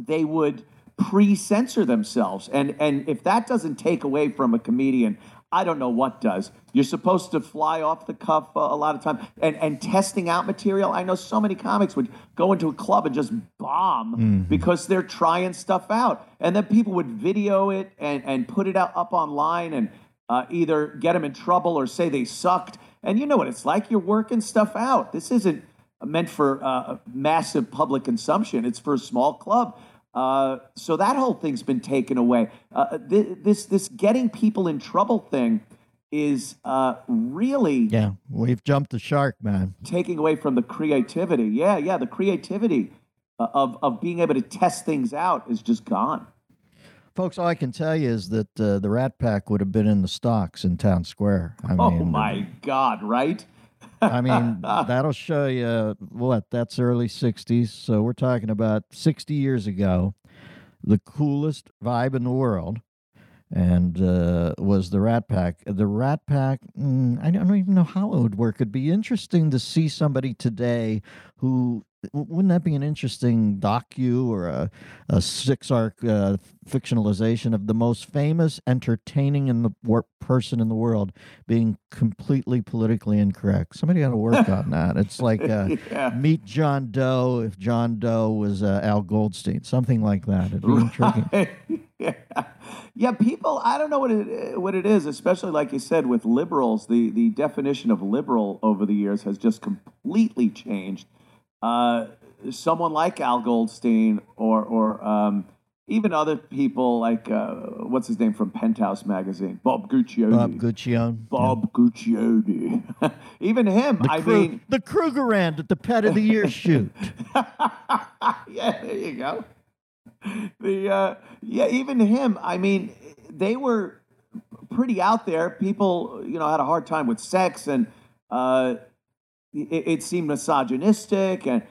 they would pre-censor themselves, and and if that doesn't take away from a comedian, I don't know what does. You're supposed to fly off the cuff uh, a lot of time, and and testing out material. I know so many comics would go into a club and just bomb because they're trying stuff out, and then people would video it and and put it out up online and uh, either get them in trouble or say they sucked. And you know what it's like. You're working stuff out. This isn't meant for uh, massive public consumption. It's for a small club. Uh, so that whole thing's been taken away. Uh, th- this this getting people in trouble thing is uh, really Yeah, we've jumped the shark, man. taking away from the creativity. Yeah, yeah, the creativity uh, of of being able to test things out is just gone. Folks, all I can tell you is that uh, the Rat Pack would have been in the stocks in Town Square. I oh mean, my God! Right? I mean, that'll show you what that's early 60s. So we're talking about 60 years ago. The coolest vibe in the world and uh, was the Rat Pack. The Rat Pack, mm, I don't even know how it would work. It'd be interesting to see somebody today who wouldn't that be an interesting docu or a, a six arc uh, fictionalization of the most famous, entertaining in the wor- person in the world being completely politically incorrect? Somebody got to work on that. It's like uh, Yeah. meet John Doe if John Doe was uh, Al Goldstein, something like that. It'd be intriguing. yeah. yeah, people. I don't know what it what it is, especially like you said with liberals. The the definition of liberal over the years has just completely changed. Uh, someone like Al Goldstein or or um, even other people like uh, what's his name from Penthouse magazine, Bob Guccione. Bob Guccione. Bob Guccione. even him. The, I Kru- mean, the Krugerrand at the Pet of the Year shoot. yeah, there you go. The uh, yeah, even him. I mean, they were pretty out there. People, you know, had a hard time with sex, and uh, it, it seemed misogynistic, and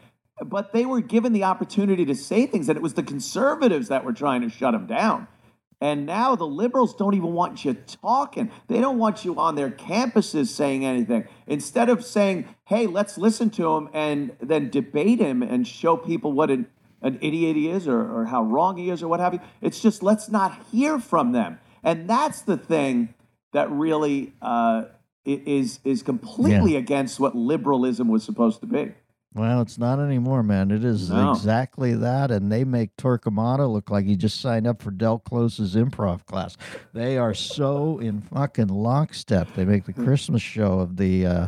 but they were given the opportunity to say things, and it was the conservatives that were trying to shut them down. And now the liberals don't even want you talking. They don't want you on their campuses saying anything. Instead of saying, hey, let's listen to him and then debate him and show people what an, an idiot he is or, or how wrong he is or what have you, it's just let's not hear from them. And that's the thing that really uh, is, is completely against what liberalism was supposed to be. Well, it's not anymore, man. It is No. exactly that. And they make Torquemada look like he just signed up for Del Close's improv class. They are so in fucking lockstep. They make the Christmas show of the uh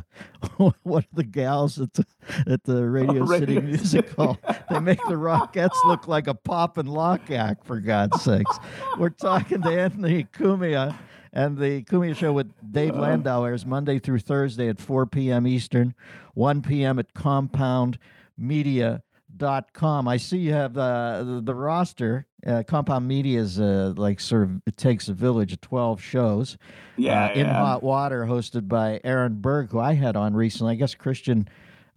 what are the gals at the at the Radio Oh, City Radio Music Hall. They make the Rockettes look like a pop and lock act, for God's sakes. We're talking to Anthony Cumia. And the Cumia Show with Dave Landau airs Monday through Thursday at 4 p.m. Eastern, 1 p.m. at compoundmedia.com. I see you have uh, the, the roster. Uh, Compound Media is uh, like sort of, it takes a village of 12 shows. Yeah, Uh, In yeah. Hot Water, hosted by Aaron Berg, who I had on recently. I guess Christian.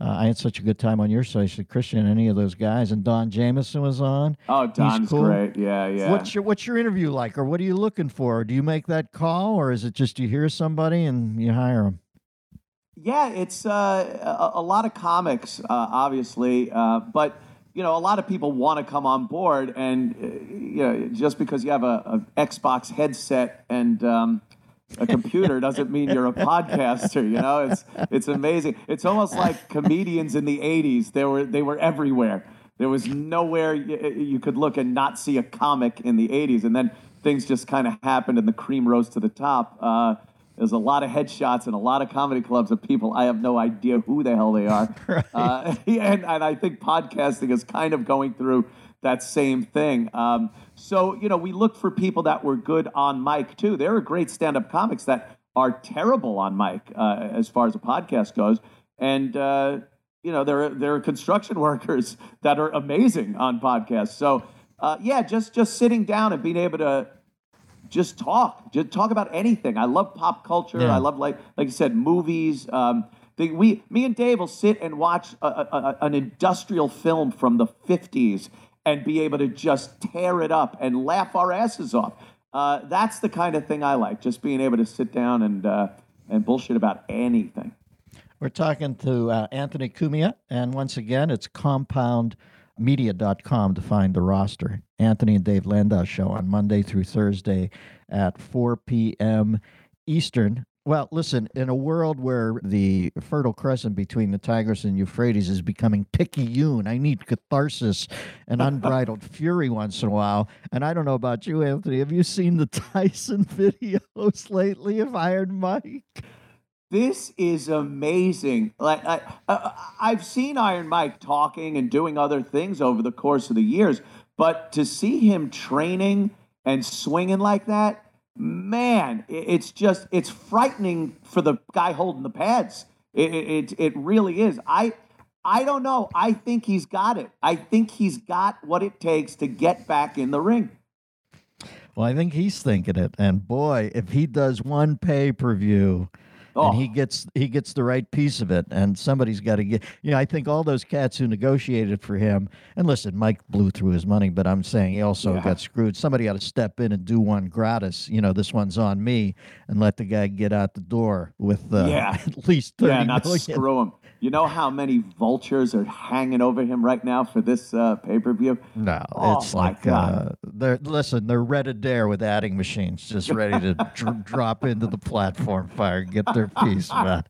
Uh, I had such a good time on your show. I said Christian, any of those guys, and Don Jamieson was on. Oh, Don's cool. great. Yeah, yeah. What's your What's your interview like, or what are you looking for? Do you make that call, or is it just you hear somebody and you hire them? Yeah, it's uh, a, a lot of comics, uh, obviously, uh, but you know, a lot of people want to come on board, and uh, you know, just because you have a, a Xbox headset and um, a computer doesn't mean you're a podcaster. You know, it's it's amazing. It's almost like comedians in the '80s. They were they were everywhere. There was nowhere you, you could look and not see a comic in the '80s, and then things just kind of happened, and the cream rose to the top. Uh, there's a lot of headshots and a lot of comedy clubs of people. I have no idea who the hell they are. uh, and, and I think podcasting is kind of going through that same thing. Um, so you know, we look for people that were good on mic too. There are great stand-up comics that are terrible on mic uh, as far as a podcast goes, and uh, you know, there are there are construction workers that are amazing on podcasts. So uh, yeah, just just sitting down and being able to just talk, just talk about anything. I love pop culture. Yeah. I love like like you said, movies. Um, the, we, me and Dave will sit and watch a, a, a- an industrial film from the '50s and be able to just tear it up and laugh our asses off. Uh, that's the kind of thing I like. Just being able to sit down and uh, and bullshit about anything. We're talking to uh, Anthony Cumia, and once again, it's compoundmedia.com to find the roster. Anthony and Dave Landau show on Monday through Thursday at 4 p.m. Eastern. Well, listen, in a world where the Fertile Crescent between the Tigris and Euphrates is becoming picayune, I need catharsis and unbridled fury once in a while. And I don't know about you, Anthony. Have you seen the Tyson videos lately of Iron Mike? This is amazing. Like I, I, I've seen Iron Mike talking and doing other things over the course of the years, but to see him training and swinging like that, man, it's just it's frightening for the guy holding the pads. It, it, it, really is. I. I don't know. I think he's got it. I think he's got what it takes to get back in the ring. Well, I think he's thinking it. And boy, if he does one pay per view Oh. and he gets he gets the right piece of it, and somebody's got to get you know, I think all those cats who negotiated for him and listen, Mike blew through his money, but I'm saying he also Yeah. got screwed. Somebody ought to step in and do one gratis. You know, this one's on me and let the guy get out the door with uh, Yeah. at least thirty Yeah, not million. screw him. You know how many vultures are hanging over him right now for this uh, pay per view? No, Oh, it's like uh, they're listen. They're Red Adair with adding machines, just ready to dr- drop into the platform fire, and get their piece, man.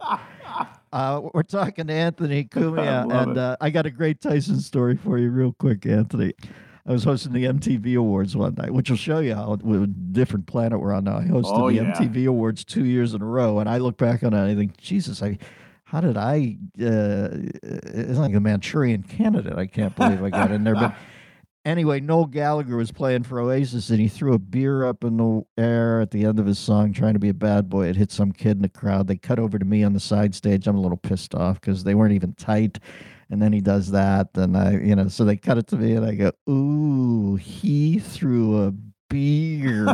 Uh, we're talking to Anthony Cumia, and uh, I got a great Tyson story for you, real quick, Anthony. I was hosting the MTV Awards one night, which will show you how different planet we're on now. I hosted Oh, the yeah. MTV Awards two years in a row, and I look back on it and I think, Jesus, I how did I? Uh, it's like a Manchurian candidate. I can't believe I got in there. But anyway, Noel Gallagher was playing for Oasis, and he threw a beer up in the air at the end of his song, trying to be a bad boy. It hit some kid in the crowd. They cut over to me on the side stage. I'm a little pissed off because they weren't even tight. And then he does that, and I, you know, so they cut it to me, and I go, "Ooh, he threw a beer."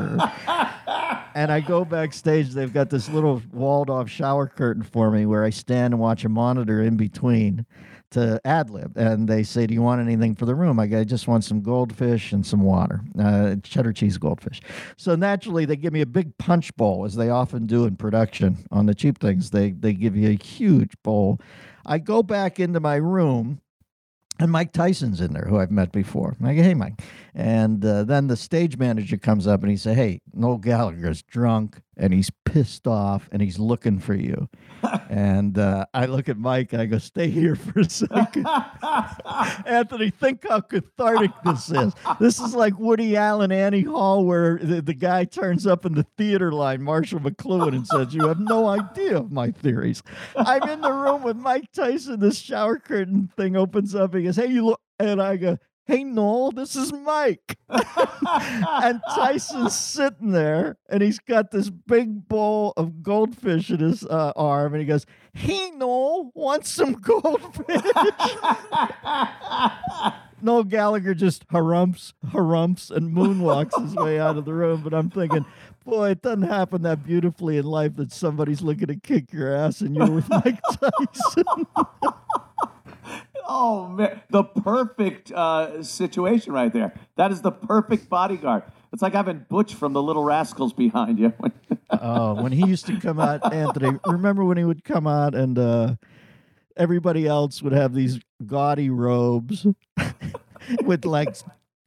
and I go backstage. They've got this little walled off shower curtain for me where I stand and watch a monitor in between to ad lib. And they say, Do you want anything for the room? I go, I just want some goldfish and some water, uh, cheddar cheese goldfish. So naturally, they give me a big punch bowl, as they often do in production on the cheap things. They, they give you a huge bowl. I go back into my room. And Mike Tyson's in there, who I've met before. I go, hey, Mike. And uh, then the stage manager comes up and he said, hey, Noel Gallagher's drunk and he's pissed off and he's looking for you. and uh, I look at Mike and I go, stay here for a second. Anthony, think how cathartic this is. This is like Woody Allen, Annie Hall, where the, the guy turns up in the theater line, Marshall McLuhan, and says, You have no idea of my theories. I'm in the room with Mike Tyson. This shower curtain thing opens up. He goes, Hey, you look. And I go, Hey, Noel, this is Mike. and Tyson's sitting there and he's got this big bowl of goldfish in his uh, arm. And he goes, Hey, Noel, want some goldfish? Noel Gallagher just harumps, harumps, and moonwalks his way out of the room. But I'm thinking, boy, it doesn't happen that beautifully in life that somebody's looking to kick your ass and you're with Mike Tyson. Oh man, the perfect uh, situation right there. That is the perfect bodyguard. It's like having Butch from the Little Rascals behind you. oh, when he used to come out, Anthony, remember when he would come out and uh, everybody else would have these gaudy robes with like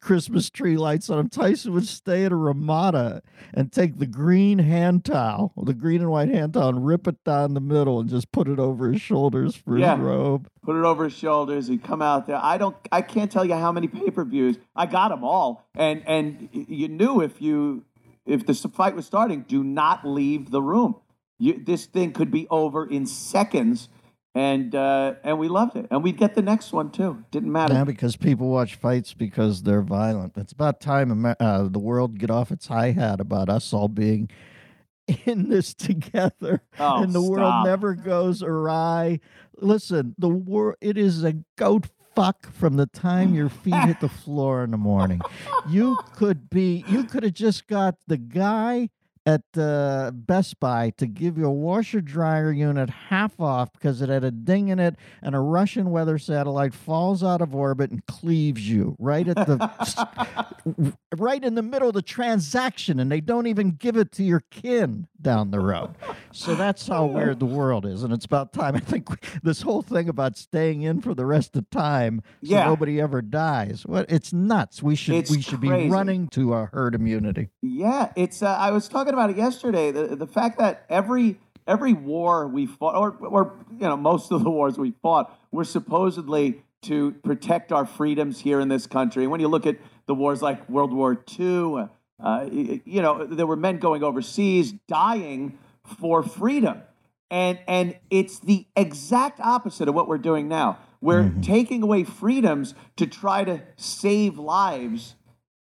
Christmas tree lights on them. Tyson would stay at a Ramada and take the green hand towel, the green and white hand towel, and rip it down the middle and just put it over his shoulders for Yeah. his robe. Put it over his shoulders. He'd come out there. I don't. I can't tell you how many pay per views. I got them all, and and you knew if you if the fight was starting, do not leave the room. You, this thing could be over in seconds. And uh, and we loved it, and we'd get the next one too. Didn't matter. Yeah, because people watch fights because they're violent. It's about time uh, the world get off its hi hat about us all being in this together, Oh, and the world never goes awry. Listen, the world it is a goat fuck from the time your feet hit the floor in the morning. You could be, you could have just got the guy at uh, Best Buy to give you a washer dryer unit half off because it had a ding in it, and a Russian weather satellite falls out of orbit and cleaves you right at the right in the middle of the transaction, and they don't even give it to your kin down the road. So that's how weird the world is, and it's about time. I think this whole thing about staying in for the rest of time so Yeah. nobody ever dies. What? It's nuts. We should It's we should crazy. be running to a herd immunity. Yeah, it's. Uh, I was talking about it yesterday. The the fact that every every war we fought, or or you know, most of the wars we fought, were supposedly to protect our freedoms here in this country. When you look at the wars like World War II, uh, you know, there were men going overseas dying for freedom, and and it's the exact opposite of what we're doing now. We're taking away freedoms to try to save lives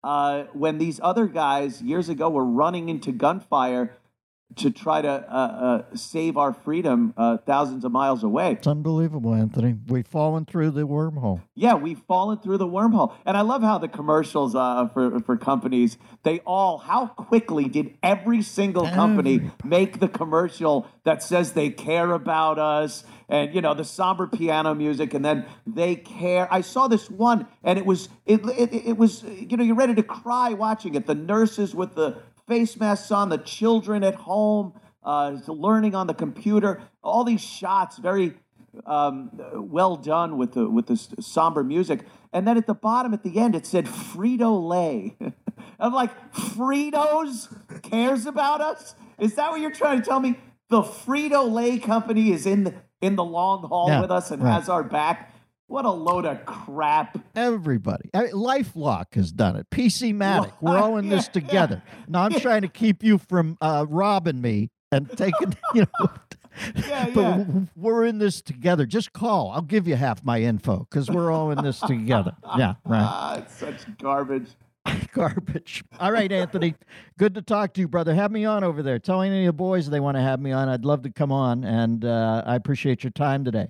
uh, when these other guys years ago were running into gunfire to try to uh, uh, save our freedom uh, thousands of miles away. It's unbelievable, Anthony. We've fallen through the wormhole. Yeah, we've fallen through the wormhole, and I love how the commercials uh, for for companies they all how quickly did every single company make the commercial that says they care about us and you know the somber piano music and then they care. I saw this one and it was it it, it was you know you're ready to cry watching it. The nurses with the face masks on, the children at home uh, learning on the computer, all these shots very um, well done with the with the s- somber music. And then at the bottom, at the end, it said Frito Lay. I'm like, Fritos cares about us? Is that what you're trying to tell me? The Frito Lay company is in the, in the long haul Yeah, with us and right. has our back. What a load of crap! Everybody. I mean, LifeLock has done it. PC Matic. We're all in this together. Now I'm trying to keep you from uh, robbing me and taking, you know. Yeah, but yeah. we're in this together. Just call. I'll give you half my info because we're all in this together. Yeah, right. Ah, it's such garbage. Garbage. All right, Anthony. Good to talk to you, brother. Have me on over there. Tell any of the boys they want to have me on. I'd love to come on, and uh, I appreciate your time today.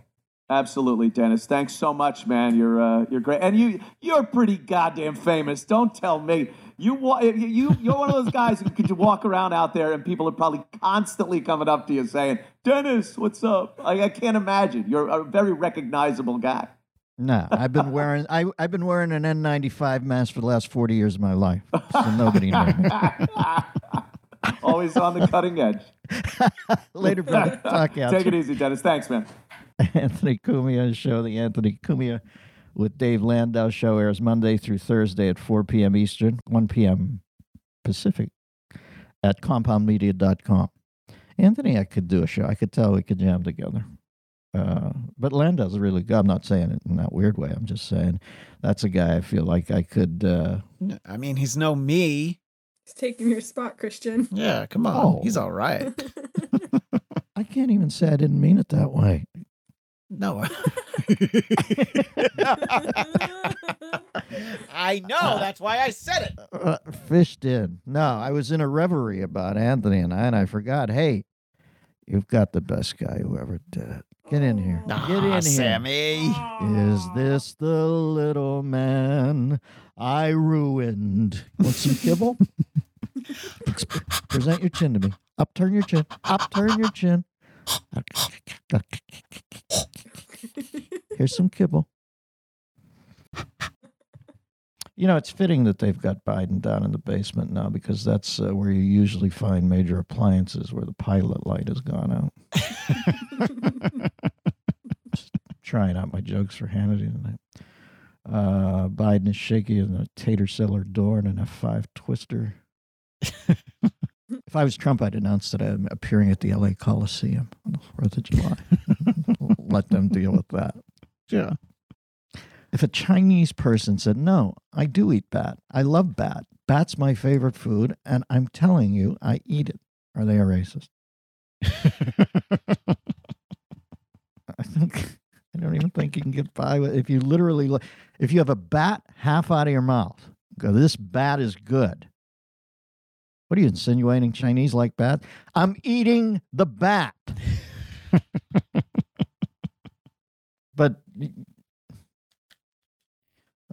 Absolutely, Dennis. Thanks so much, man. You're uh, you're great, and you you're pretty goddamn famous. Don't tell me you you- you're one of those guys who could walk around out there and people are probably constantly coming up to you saying, "Dennis, what's up?" I, I can't imagine. You're a very recognizable guy. No, I've been wearing I, I've been wearing an N95 mask for the last 40 years of my life, so nobody knew me. Always on the cutting edge. Later, brother. Talk out. Take it easy, Dennis. Thanks, man. Anthony Cumia show. The Anthony Cumia with Dave Landau show airs Monday through Thursday at 4 p.m. Eastern, 1 p.m. Pacific at compoundmedia.com. Anthony, I could do a show. I could tell we could jam together. Uh, but Landau's really good. I'm not saying it in that weird way. I'm just saying that's a guy I feel like I could. Uh, I mean, he's no me. He's taking your spot, Christian. Yeah, come on. Oh. He's all right. I can't even say I didn't mean it that way. No. I know. That's why I said it. uh, fished in. No, I was in a reverie about Anthony and I, and I forgot. Hey, you've got the best guy who ever did it. Get in here. Get in here. Sammy. Is this the little man I ruined? Want some kibble? Present your chin to me. Upturn your chin. Upturn your chin. Here's some kibble. You know, it's fitting that they've got Biden down in the basement now because that's uh, where you usually find major appliances where the pilot light has gone out. Trying out my jokes for Hannity tonight. Uh, Biden is shaky in a tater cellar door and an F5 twister. if I was Trump, I'd announce that I'm appearing at the LA Coliseum on the 4th of July. Let them deal with that. Yeah. If a Chinese person said, No, I do eat bat. I love bat. Bat's my favorite food, and I'm telling you, I eat it. Are they a racist? I think I don't even think you can get by with if you literally if you have a bat half out of your mouth. Go, this bat is good. What are you insinuating? Chinese like bat? I'm eating the bat. but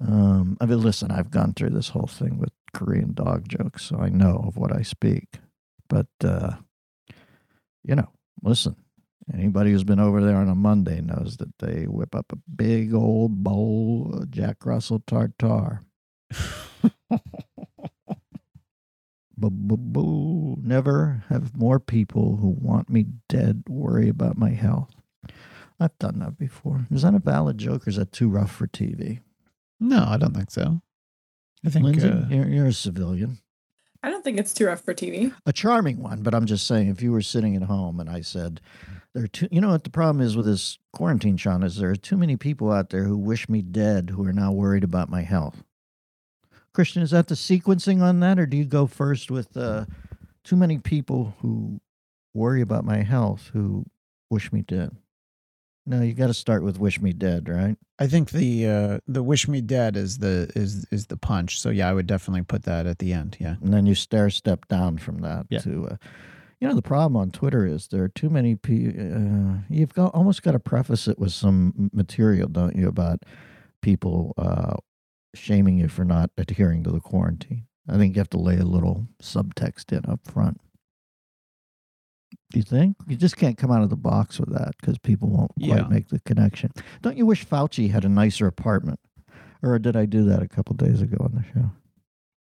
um, I mean, listen, I've gone through this whole thing with Korean dog jokes, so I know of what I speak. But uh, you know, listen, anybody who's been over there on a Monday knows that they whip up a big old bowl of Jack Russell tartar. Boo, never have more people who want me dead worry about my health. I've done that before. Is that a valid joke or is that too rough for TV? No, I don't think so. I think Lindsay, uh, you're, you're a civilian. I don't think it's too rough for TV. a charming one, but I'm just saying, if you were sitting at home and I said, there are too, you know what the problem is with this quarantine, Sean, is there are too many people out there who wish me dead who are now worried about my health. Christian, is that the sequencing on that, or do you go first with uh, too many people who worry about my health who wish me dead? No, you got to start with wish me dead, right? I think the uh, the wish me dead is the is is the punch. So yeah, I would definitely put that at the end. Yeah. and then you stair step down from that Yeah. to uh, you know the problem on twitter is there are too many people uh, you've got almost got to preface it with some material don't you about people uh, shaming you for not adhering to the quarantine i think you have to lay a little subtext in up front you think you just can't come out of the box with that because people won't quite Yeah. make the connection don't you wish fauci had a nicer apartment or did i do that a couple days ago on the show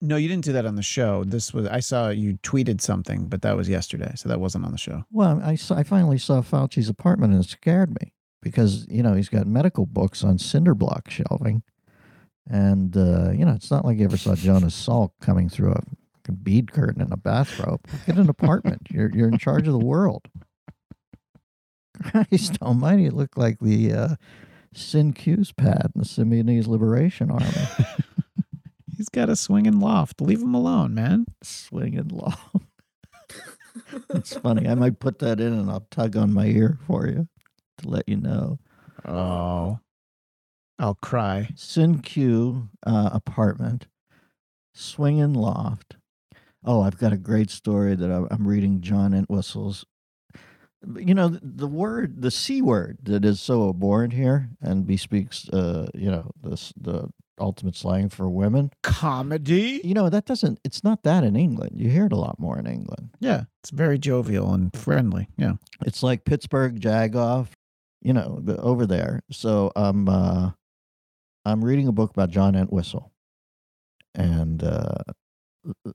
No, you didn't do that on the show. This was I saw you tweeted something, but that was yesterday, so that wasn't on the show. Well, I, saw, I finally saw Fauci's apartment and it scared me because, you know, he's got medical books on cinder block shelving. And, uh, you know, it's not like you ever saw Jonas Salk coming through a fucking bead curtain and a bathrobe. Get an apartment. You're, you're in charge of the world. Christ almighty, it looked like the uh, Cinque's pad in the Symbionese Liberation Army. He's got a swinging loft. Leave him alone, man. Swinging loft. it's funny. I might put that in and I'll tug on my ear for you to let you know. Oh, I'll cry. Cinque uh, apartment, swinging loft. Oh, I've got a great story that I'm, reading John Entwistle's. You know, the, word, the C word that is so abhorrent here and bespeaks, uh, you know, this, the ultimate slang for women. Comedy. You know, that doesn't, it's not that in England. You hear it a lot more in England. Yeah, it's very jovial and friendly. Yeah. It's like Pittsburgh Jagoff, you know, the, over there. So I'm uh, I'm reading a book about John Entwistle, and uh,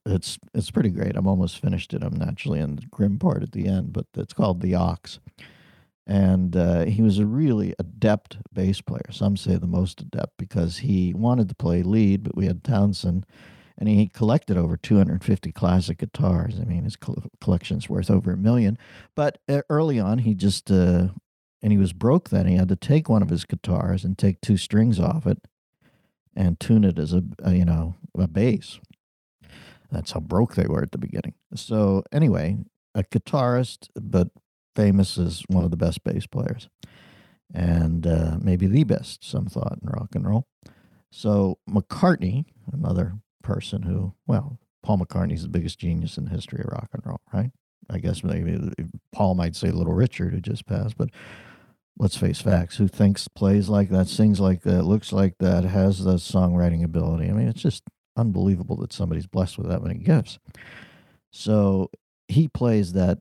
it's it's pretty great. I'm almost finished it. I'm naturally in the grim part at the end, but it's called The Ox, and uh, he was a really adept bass player. Some say the most adept because he wanted to play lead, but we had Townshend. And he collected over 250 classic guitars. I mean, his col- collection's worth over a million. But uh, early on, he just uh, and he was broke then. He had to take one of his guitars and take two strings off it and tune it as a, a you know a bass. That's how broke they were at the beginning. So anyway, a guitarist, but famous as one of the best bass players, and uh, maybe the best. Some thought in rock and roll. So McCartney, another person who, well, Paul McCartney's the biggest genius in the history of rock and roll, right? I guess maybe Paul might say Little Richard, who just passed, but let's face facts. Who thinks, plays like that, sings like that, looks like that, has the songwriting ability? I mean, it's just unbelievable that somebody's blessed with that many gifts. So he plays that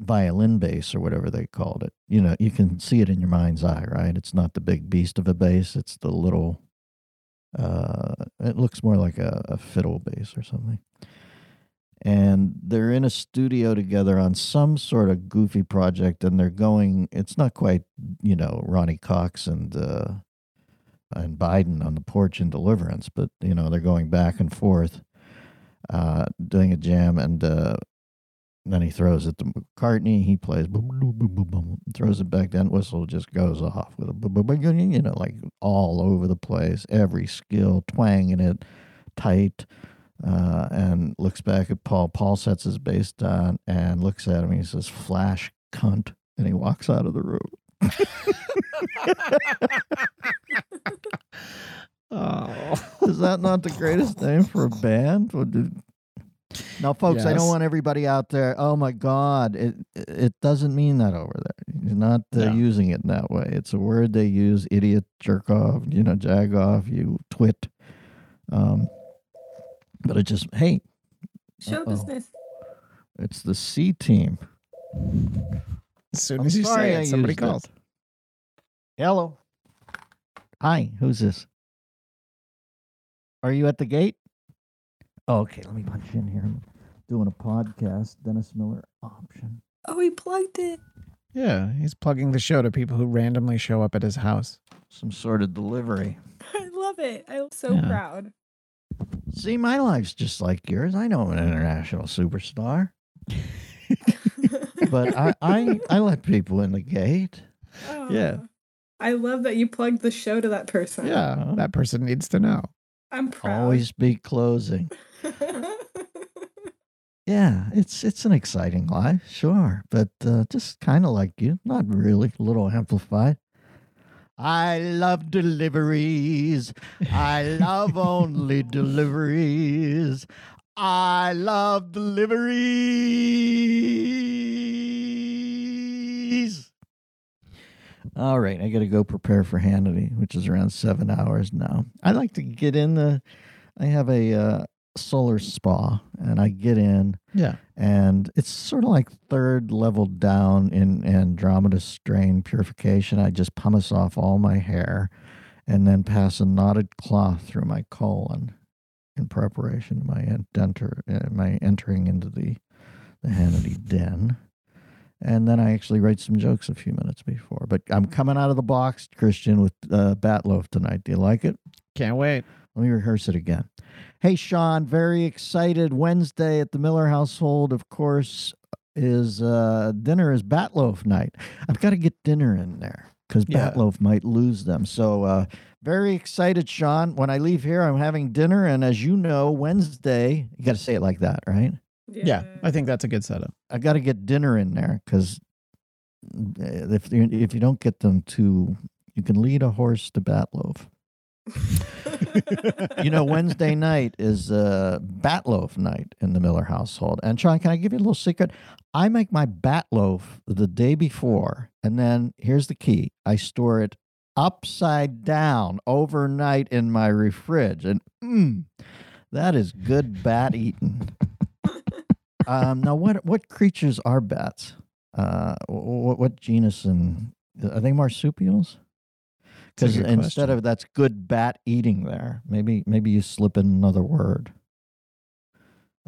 violin bass or whatever they called it. You know, you can see it in your mind's eye, right? It's not the big beast of a bass, it's the little, uh, it looks more like a, a fiddle bass or something and they're in a studio together on some sort of goofy project and they're going it's not quite you know Ronny Cox and uh and biden on the porch in deliverance but you know they're going back and forth uh doing a jam and uh then he throws it to McCartney. He plays, boom, boom, boom, boom, boom, throws it back down. Whistle just goes off with a, boom, boom, boom, you know, like all over the place. Every skill, twanging it tight uh, and looks back at Paul. Paul sets his bass down and looks at him. He says, "Flash, cunt," and he walks out of the room. oh. Is that not the greatest name for a band? Would Now, folks, I don't want everybody out there. Oh my God, it it doesn't mean that over there. You're not uh, No. using it in that way. It's a word they use: idiot, jerk off, you know, jag off, you twit. Um, but it just hey, Show Uh-oh. business. it's the C team. As soon I'm as you sorry say I it, somebody used it. calls. Hello. Hi, who's this? Are you at the gate? Oh, okay, let me punch in here. I'm doing a podcast. Dennis Miller option. Oh, he plugged it. Yeah, he's plugging the show to people who randomly show up at his house. Some sort of delivery. I love it. I'm so Yeah. proud. See, my life's just like yours. I know I'm an international superstar, but I, I, I let people in the gate. Oh. Yeah. I love that you plugged the show to that person. Yeah, that person needs to know. I'm proud. Always be closing. Yeah, it's it's an exciting life, sure, but uh, just kind of like you, not really, a little amplified. I love deliveries. I love only deliveries. I love deliveries. All right, I got to go prepare for Hannity, which is around seven hours now. I like to get in the. I have a uh, solar spa, and I get in, Yeah. and it's sort of like third level down in Andromeda strain purification. I just pumice off all my hair, and then pass a knotted cloth through my colon in preparation to my enter uh, my entering into the the Hannity den. And then I actually write some jokes a few minutes before. But I'm coming out of the box, Christian, with uh, Batloaf tonight. Do you like it? Can't wait. Let me rehearse it again. Hey, Sean, very excited. Wednesday at the Miller household, of course, is uh, dinner is Batloaf night. I've got to get dinner in there because Yeah. Batloaf might lose them. So, uh, very excited, Sean. When I leave here, I'm having dinner. And as you know, Wednesday, you got to say it like that, right? Yeah, I think that's a good setup. I got to get dinner in there because if you, if you don't get them to, you can lead a horse to bat loaf. you know, Wednesday night is uh, Batloaf night in the Miller household. And Sean, can I give you a little secret? I make my bat loaf the day before, and then here's the key: I store it upside down overnight in my refrige, and mm, that is good bat eating. Um, now, what what creatures are bats? Uh, what, what genus and are they marsupials? Because instead question. of that's good bat eating there, maybe maybe you slip in another word.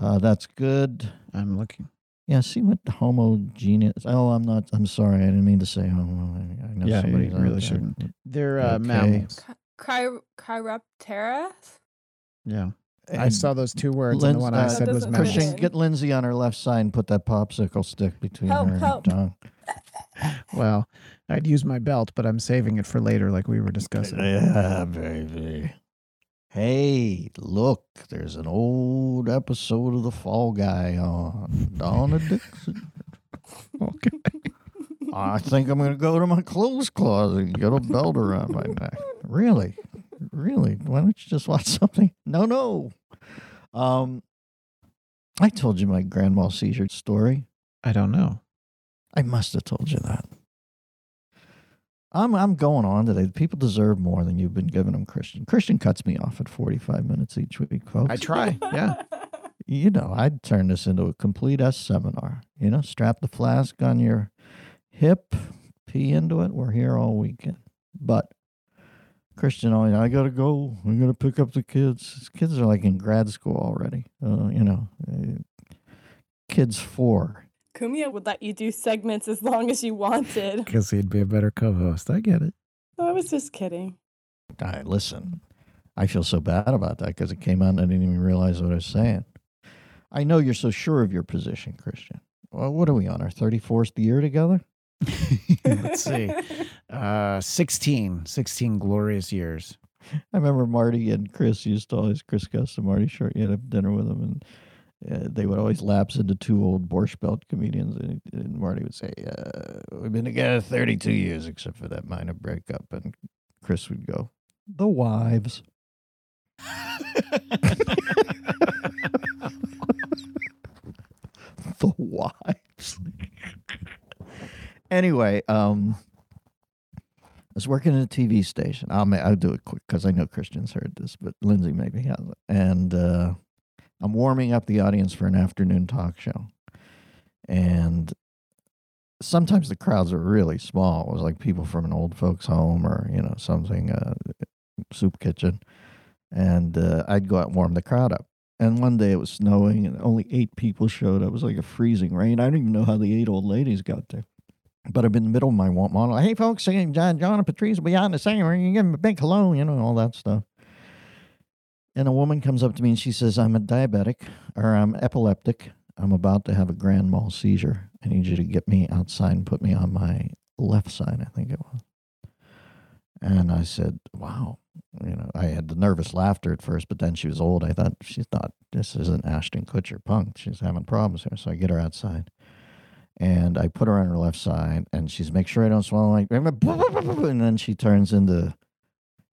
Uh, that's good. I'm looking. Yeah, see what homogeneous. Oh, I'm not. I'm sorry. I didn't mean to say homo. I, I know Yeah, somebody you really shouldn't. They're uh, Okay. mammals. Cry- Chiroptera? Yeah. I saw those two words, and the Linz- one I uh, said That was doesn't mammals. Christian, in. get Lindsay on her left side and put that popsicle stick between Help, her help. and her tongue. Well, I'd use my belt, but I'm saving it for later, like we were discussing. Yeah, baby. Hey, look, there's an old episode of The Fall Guy on Donna Dixon. Okay. I think I'm going to go to my clothes closet and get a belt around my neck. Really? Really? Why don't you just watch something? No, no. Um, I told you my grand mal seizure story. I don't know. I must have told you that. I'm I'm going on today. People deserve more than you've been giving them, Christian. Christian cuts me off at 45 minutes each week, folks. I try. Yeah. you know, I'd turn this into a complete S seminar. You know, strap the flask on your hip, pee into it. We're here all weekend. But Christian, always, I gotta go. I gotta pick up the kids. His kids are like in grad school already. Uh, you know, uh, kids four. Cumia would let you do segments as long as you wanted. Because he'd be a better co host. I get it. I was just kidding. I listen. I feel so bad about that because it came out and I didn't even realize what I was saying. I know you're so sure of your position, Christian. Well, what are we on our 34th year together? Let's see. Uh, 16. 16 glorious years. I remember Marty and Chris used to always Chris Guest and Marty Short. You had have dinner with them, and uh, they would always lapse into two old Borscht Belt comedians, and, and Marty would say, uh, "We've been together 32 years, except for that minor breakup," and Chris would go, "The wives." the wives. Anyway, um, I was working at a TV station. I'll I'll do it quick because I know Christian's heard this, but Lindsay maybe hasn't. And uh, I'm warming up the audience for an afternoon talk show, and sometimes the crowds are really small. It was like people from an old folks' home or you know something, uh, soup kitchen, and uh, I'd go out and warm the crowd up. And one day it was snowing, and only eight people showed up. It was like a freezing rain. I don't even know how the eight old ladies got there. But I'm in the middle of my wa- model. Hey, folks, John, John and Patrice will be out in the same ring. You give them a big hello, you know, all that stuff. And a woman comes up to me and she says, I'm a diabetic or I'm epileptic. I'm about to have a grand mal seizure. I need you to get me outside and put me on my left side, I think it was. And I said, Wow. You know, I had the nervous laughter at first, but then she was old. I thought she thought this isn't Ashton Kutcher punk. She's having problems here. So I get her outside and I put her on her left side and she's make sure I don't swallow like and then she turns into,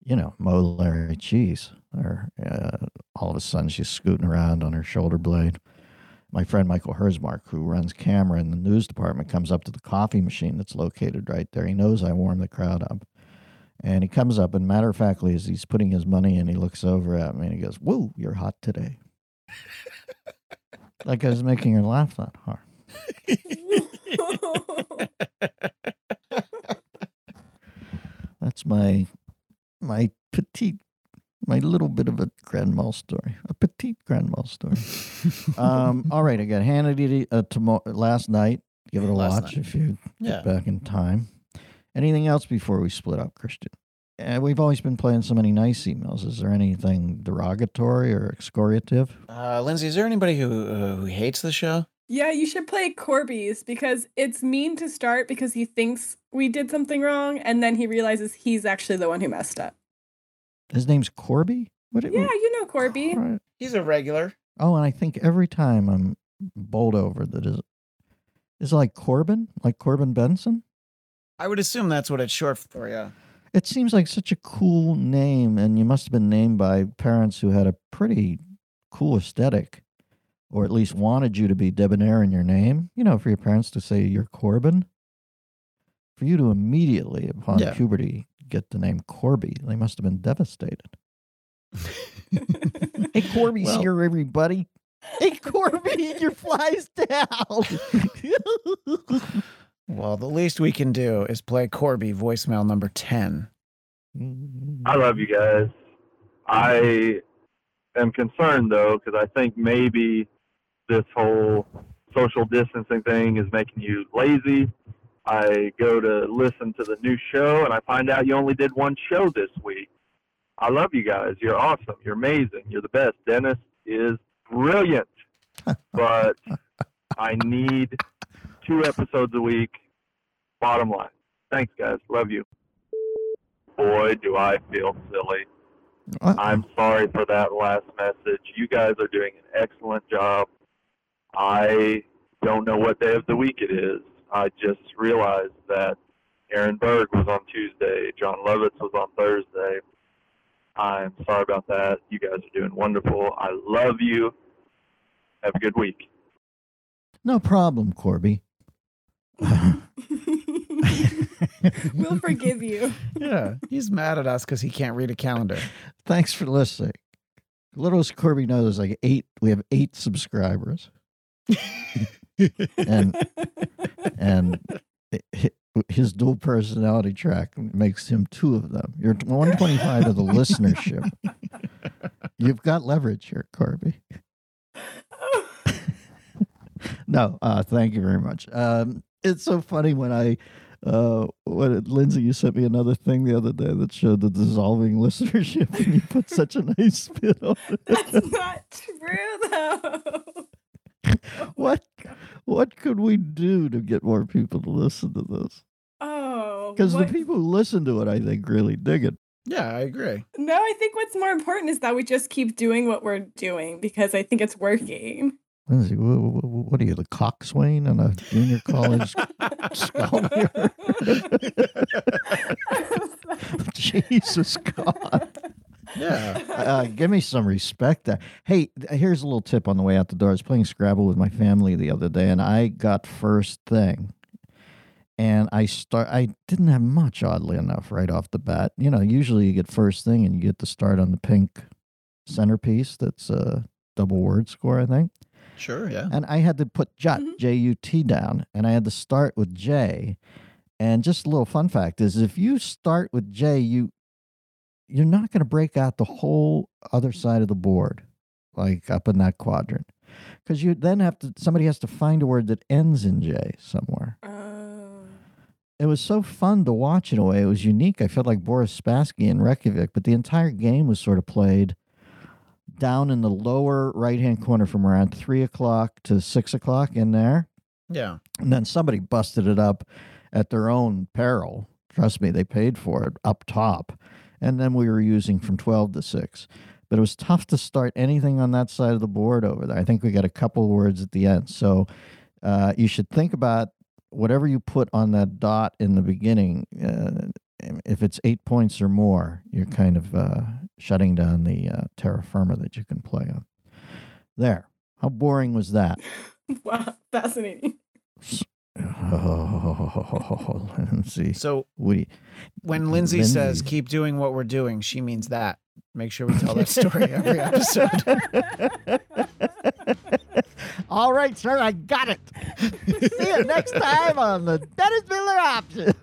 you know, Mo cheese. Or uh, all of a sudden she's scooting around on her shoulder blade. My friend Michael Herzmark, who runs camera in the news department, comes up to the coffee machine that's located right there. He knows I warm the crowd up. And he comes up, and matter of factly, as he's putting his money in, he looks over at me and he goes, Woo, you're hot today. like I was making her laugh that hard. That's my my petite, my little bit of a grand mal story, a petite grand mal story. um, all right, I got Hannity uh, tomorrow last night. Give it a Last watch night. if you Yeah. get back in time. Anything else before we split up, Christian? Uh, we've always been playing so many nice emails. Is there anything derogatory or excoriative? Uh, Lindsay, is there anybody who uh, who hates the show? Yeah, you should play Corby's because it's mean to start because he thinks we did something wrong and then he realizes he's actually the one who messed up. His name's Corby. What? Yeah, you know Corby. All right. He's a regular. Oh, and I think every time I'm bowled over that is is it like Corbin, like Corbin Bernsen. I would assume that's what it's short for. Yeah. It seems like such a cool name, and you must have been named by parents who had a pretty cool aesthetic, or at least wanted you to be debonair in your name. You know, for your parents to say you're Corbin. For you to immediately, upon Yeah. puberty, get the name Corby, they must have been devastated. Hey, Corby's Well- here, everybody. Hey, Corby, your fly's down. Well, the least we can do is play Corby voicemail number 10. Mm-hmm. I love you guys. I am concerned though because I think maybe this whole social distancing thing is making you lazy. I go to listen to the new show and I find out you only did one show this week. I love you guys. You're awesome. You're amazing. You're the best. Dennis is brilliant. but I need two episodes a week. Bottom line. Thanks, guys. Love you. Boy, do I feel silly. I'm sorry for that last message. You guys are doing an excellent job. I don't know what day of the week it is. I just realized that Aaron Berg was on Tuesday, Jon Lovitz was on Thursday. I'm sorry about that. You guys are doing wonderful. I love you. Have a good week. no problem, Corby. we'll forgive you. Yeah. He's mad at us because he can't read a calendar. Thanks for listening. Little as Corby knows, like eight. We have eight subscribers, and and his dual personality track makes him two of them. You're 125 of the listenership. You've got leverage here, Corby. No, uh, thank you very much. Um, it's so funny when I, uh, when Lindsay, you sent me another thing the other day that showed the dissolving listenership, and you put such a nice spin on it. That's not true though. What, what could we do to get more people to listen to this? Oh, Because the people who listen to it, I think, really dig it. Yeah, I agree. No, I think what's more important is that we just keep doing what we're doing because I think it's working. What are you, the coxswain on a junior college scholar? Jesus God. Yeah. Uh, give me some respect there. Hey, here's a little tip on the way out the door. I was playing Scrabble with my family the other day, and I got first thing. And I start. I didn't have much, oddly enough, right off the bat. You know, usually you get first thing, and you get to start on the pink centerpiece. That's a double word score, I think. Sure. Yeah. And I had to put Jut, Mhm. J U T down, and I had to start with J. And just a little fun fact is if you start with J, you you're not going to break out the whole other side of the board, like up in that quadrant. Because you then have to somebody has to find a word that ends in J somewhere. Oh. It was so fun to watch in a way. It was unique. I felt like Boris Spassky in Reykjavik, but the entire game was sort of played down in the lower right hand corner from around three o'clock to six o'clock in there. Yeah. And then somebody busted it up at their own peril. Trust me, they paid for it up top. And then we were using from 12 to 6. But it was tough to start anything on that side of the board over there. I think we got a couple words at the end. So uh, you should think about whatever you put on that dot in the beginning. Uh, if it's eight points or more, you're kind of uh, shutting down the uh, terra firma that you can play on. There. How boring was that? Wow, fascinating. Oh, let's. So We when Lindsay, says keep doing what we're doing, she means that. Make sure we tell that story every episode. All right, sir, I got it. See you next time on the Dennis Miller option.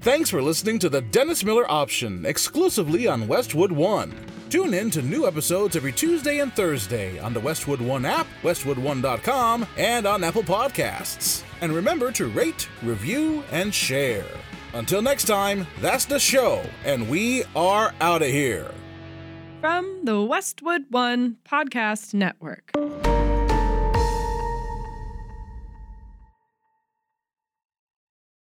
Thanks for listening to the Dennis Miller Option exclusively on Westwood One. Tune in to new episodes every Tuesday and Thursday on the Westwood One app, westwood1.com, and on Apple Podcasts. And remember to rate, review, and share. Until next time, that's the show, and we are out of here. From the Westwood One Podcast Network.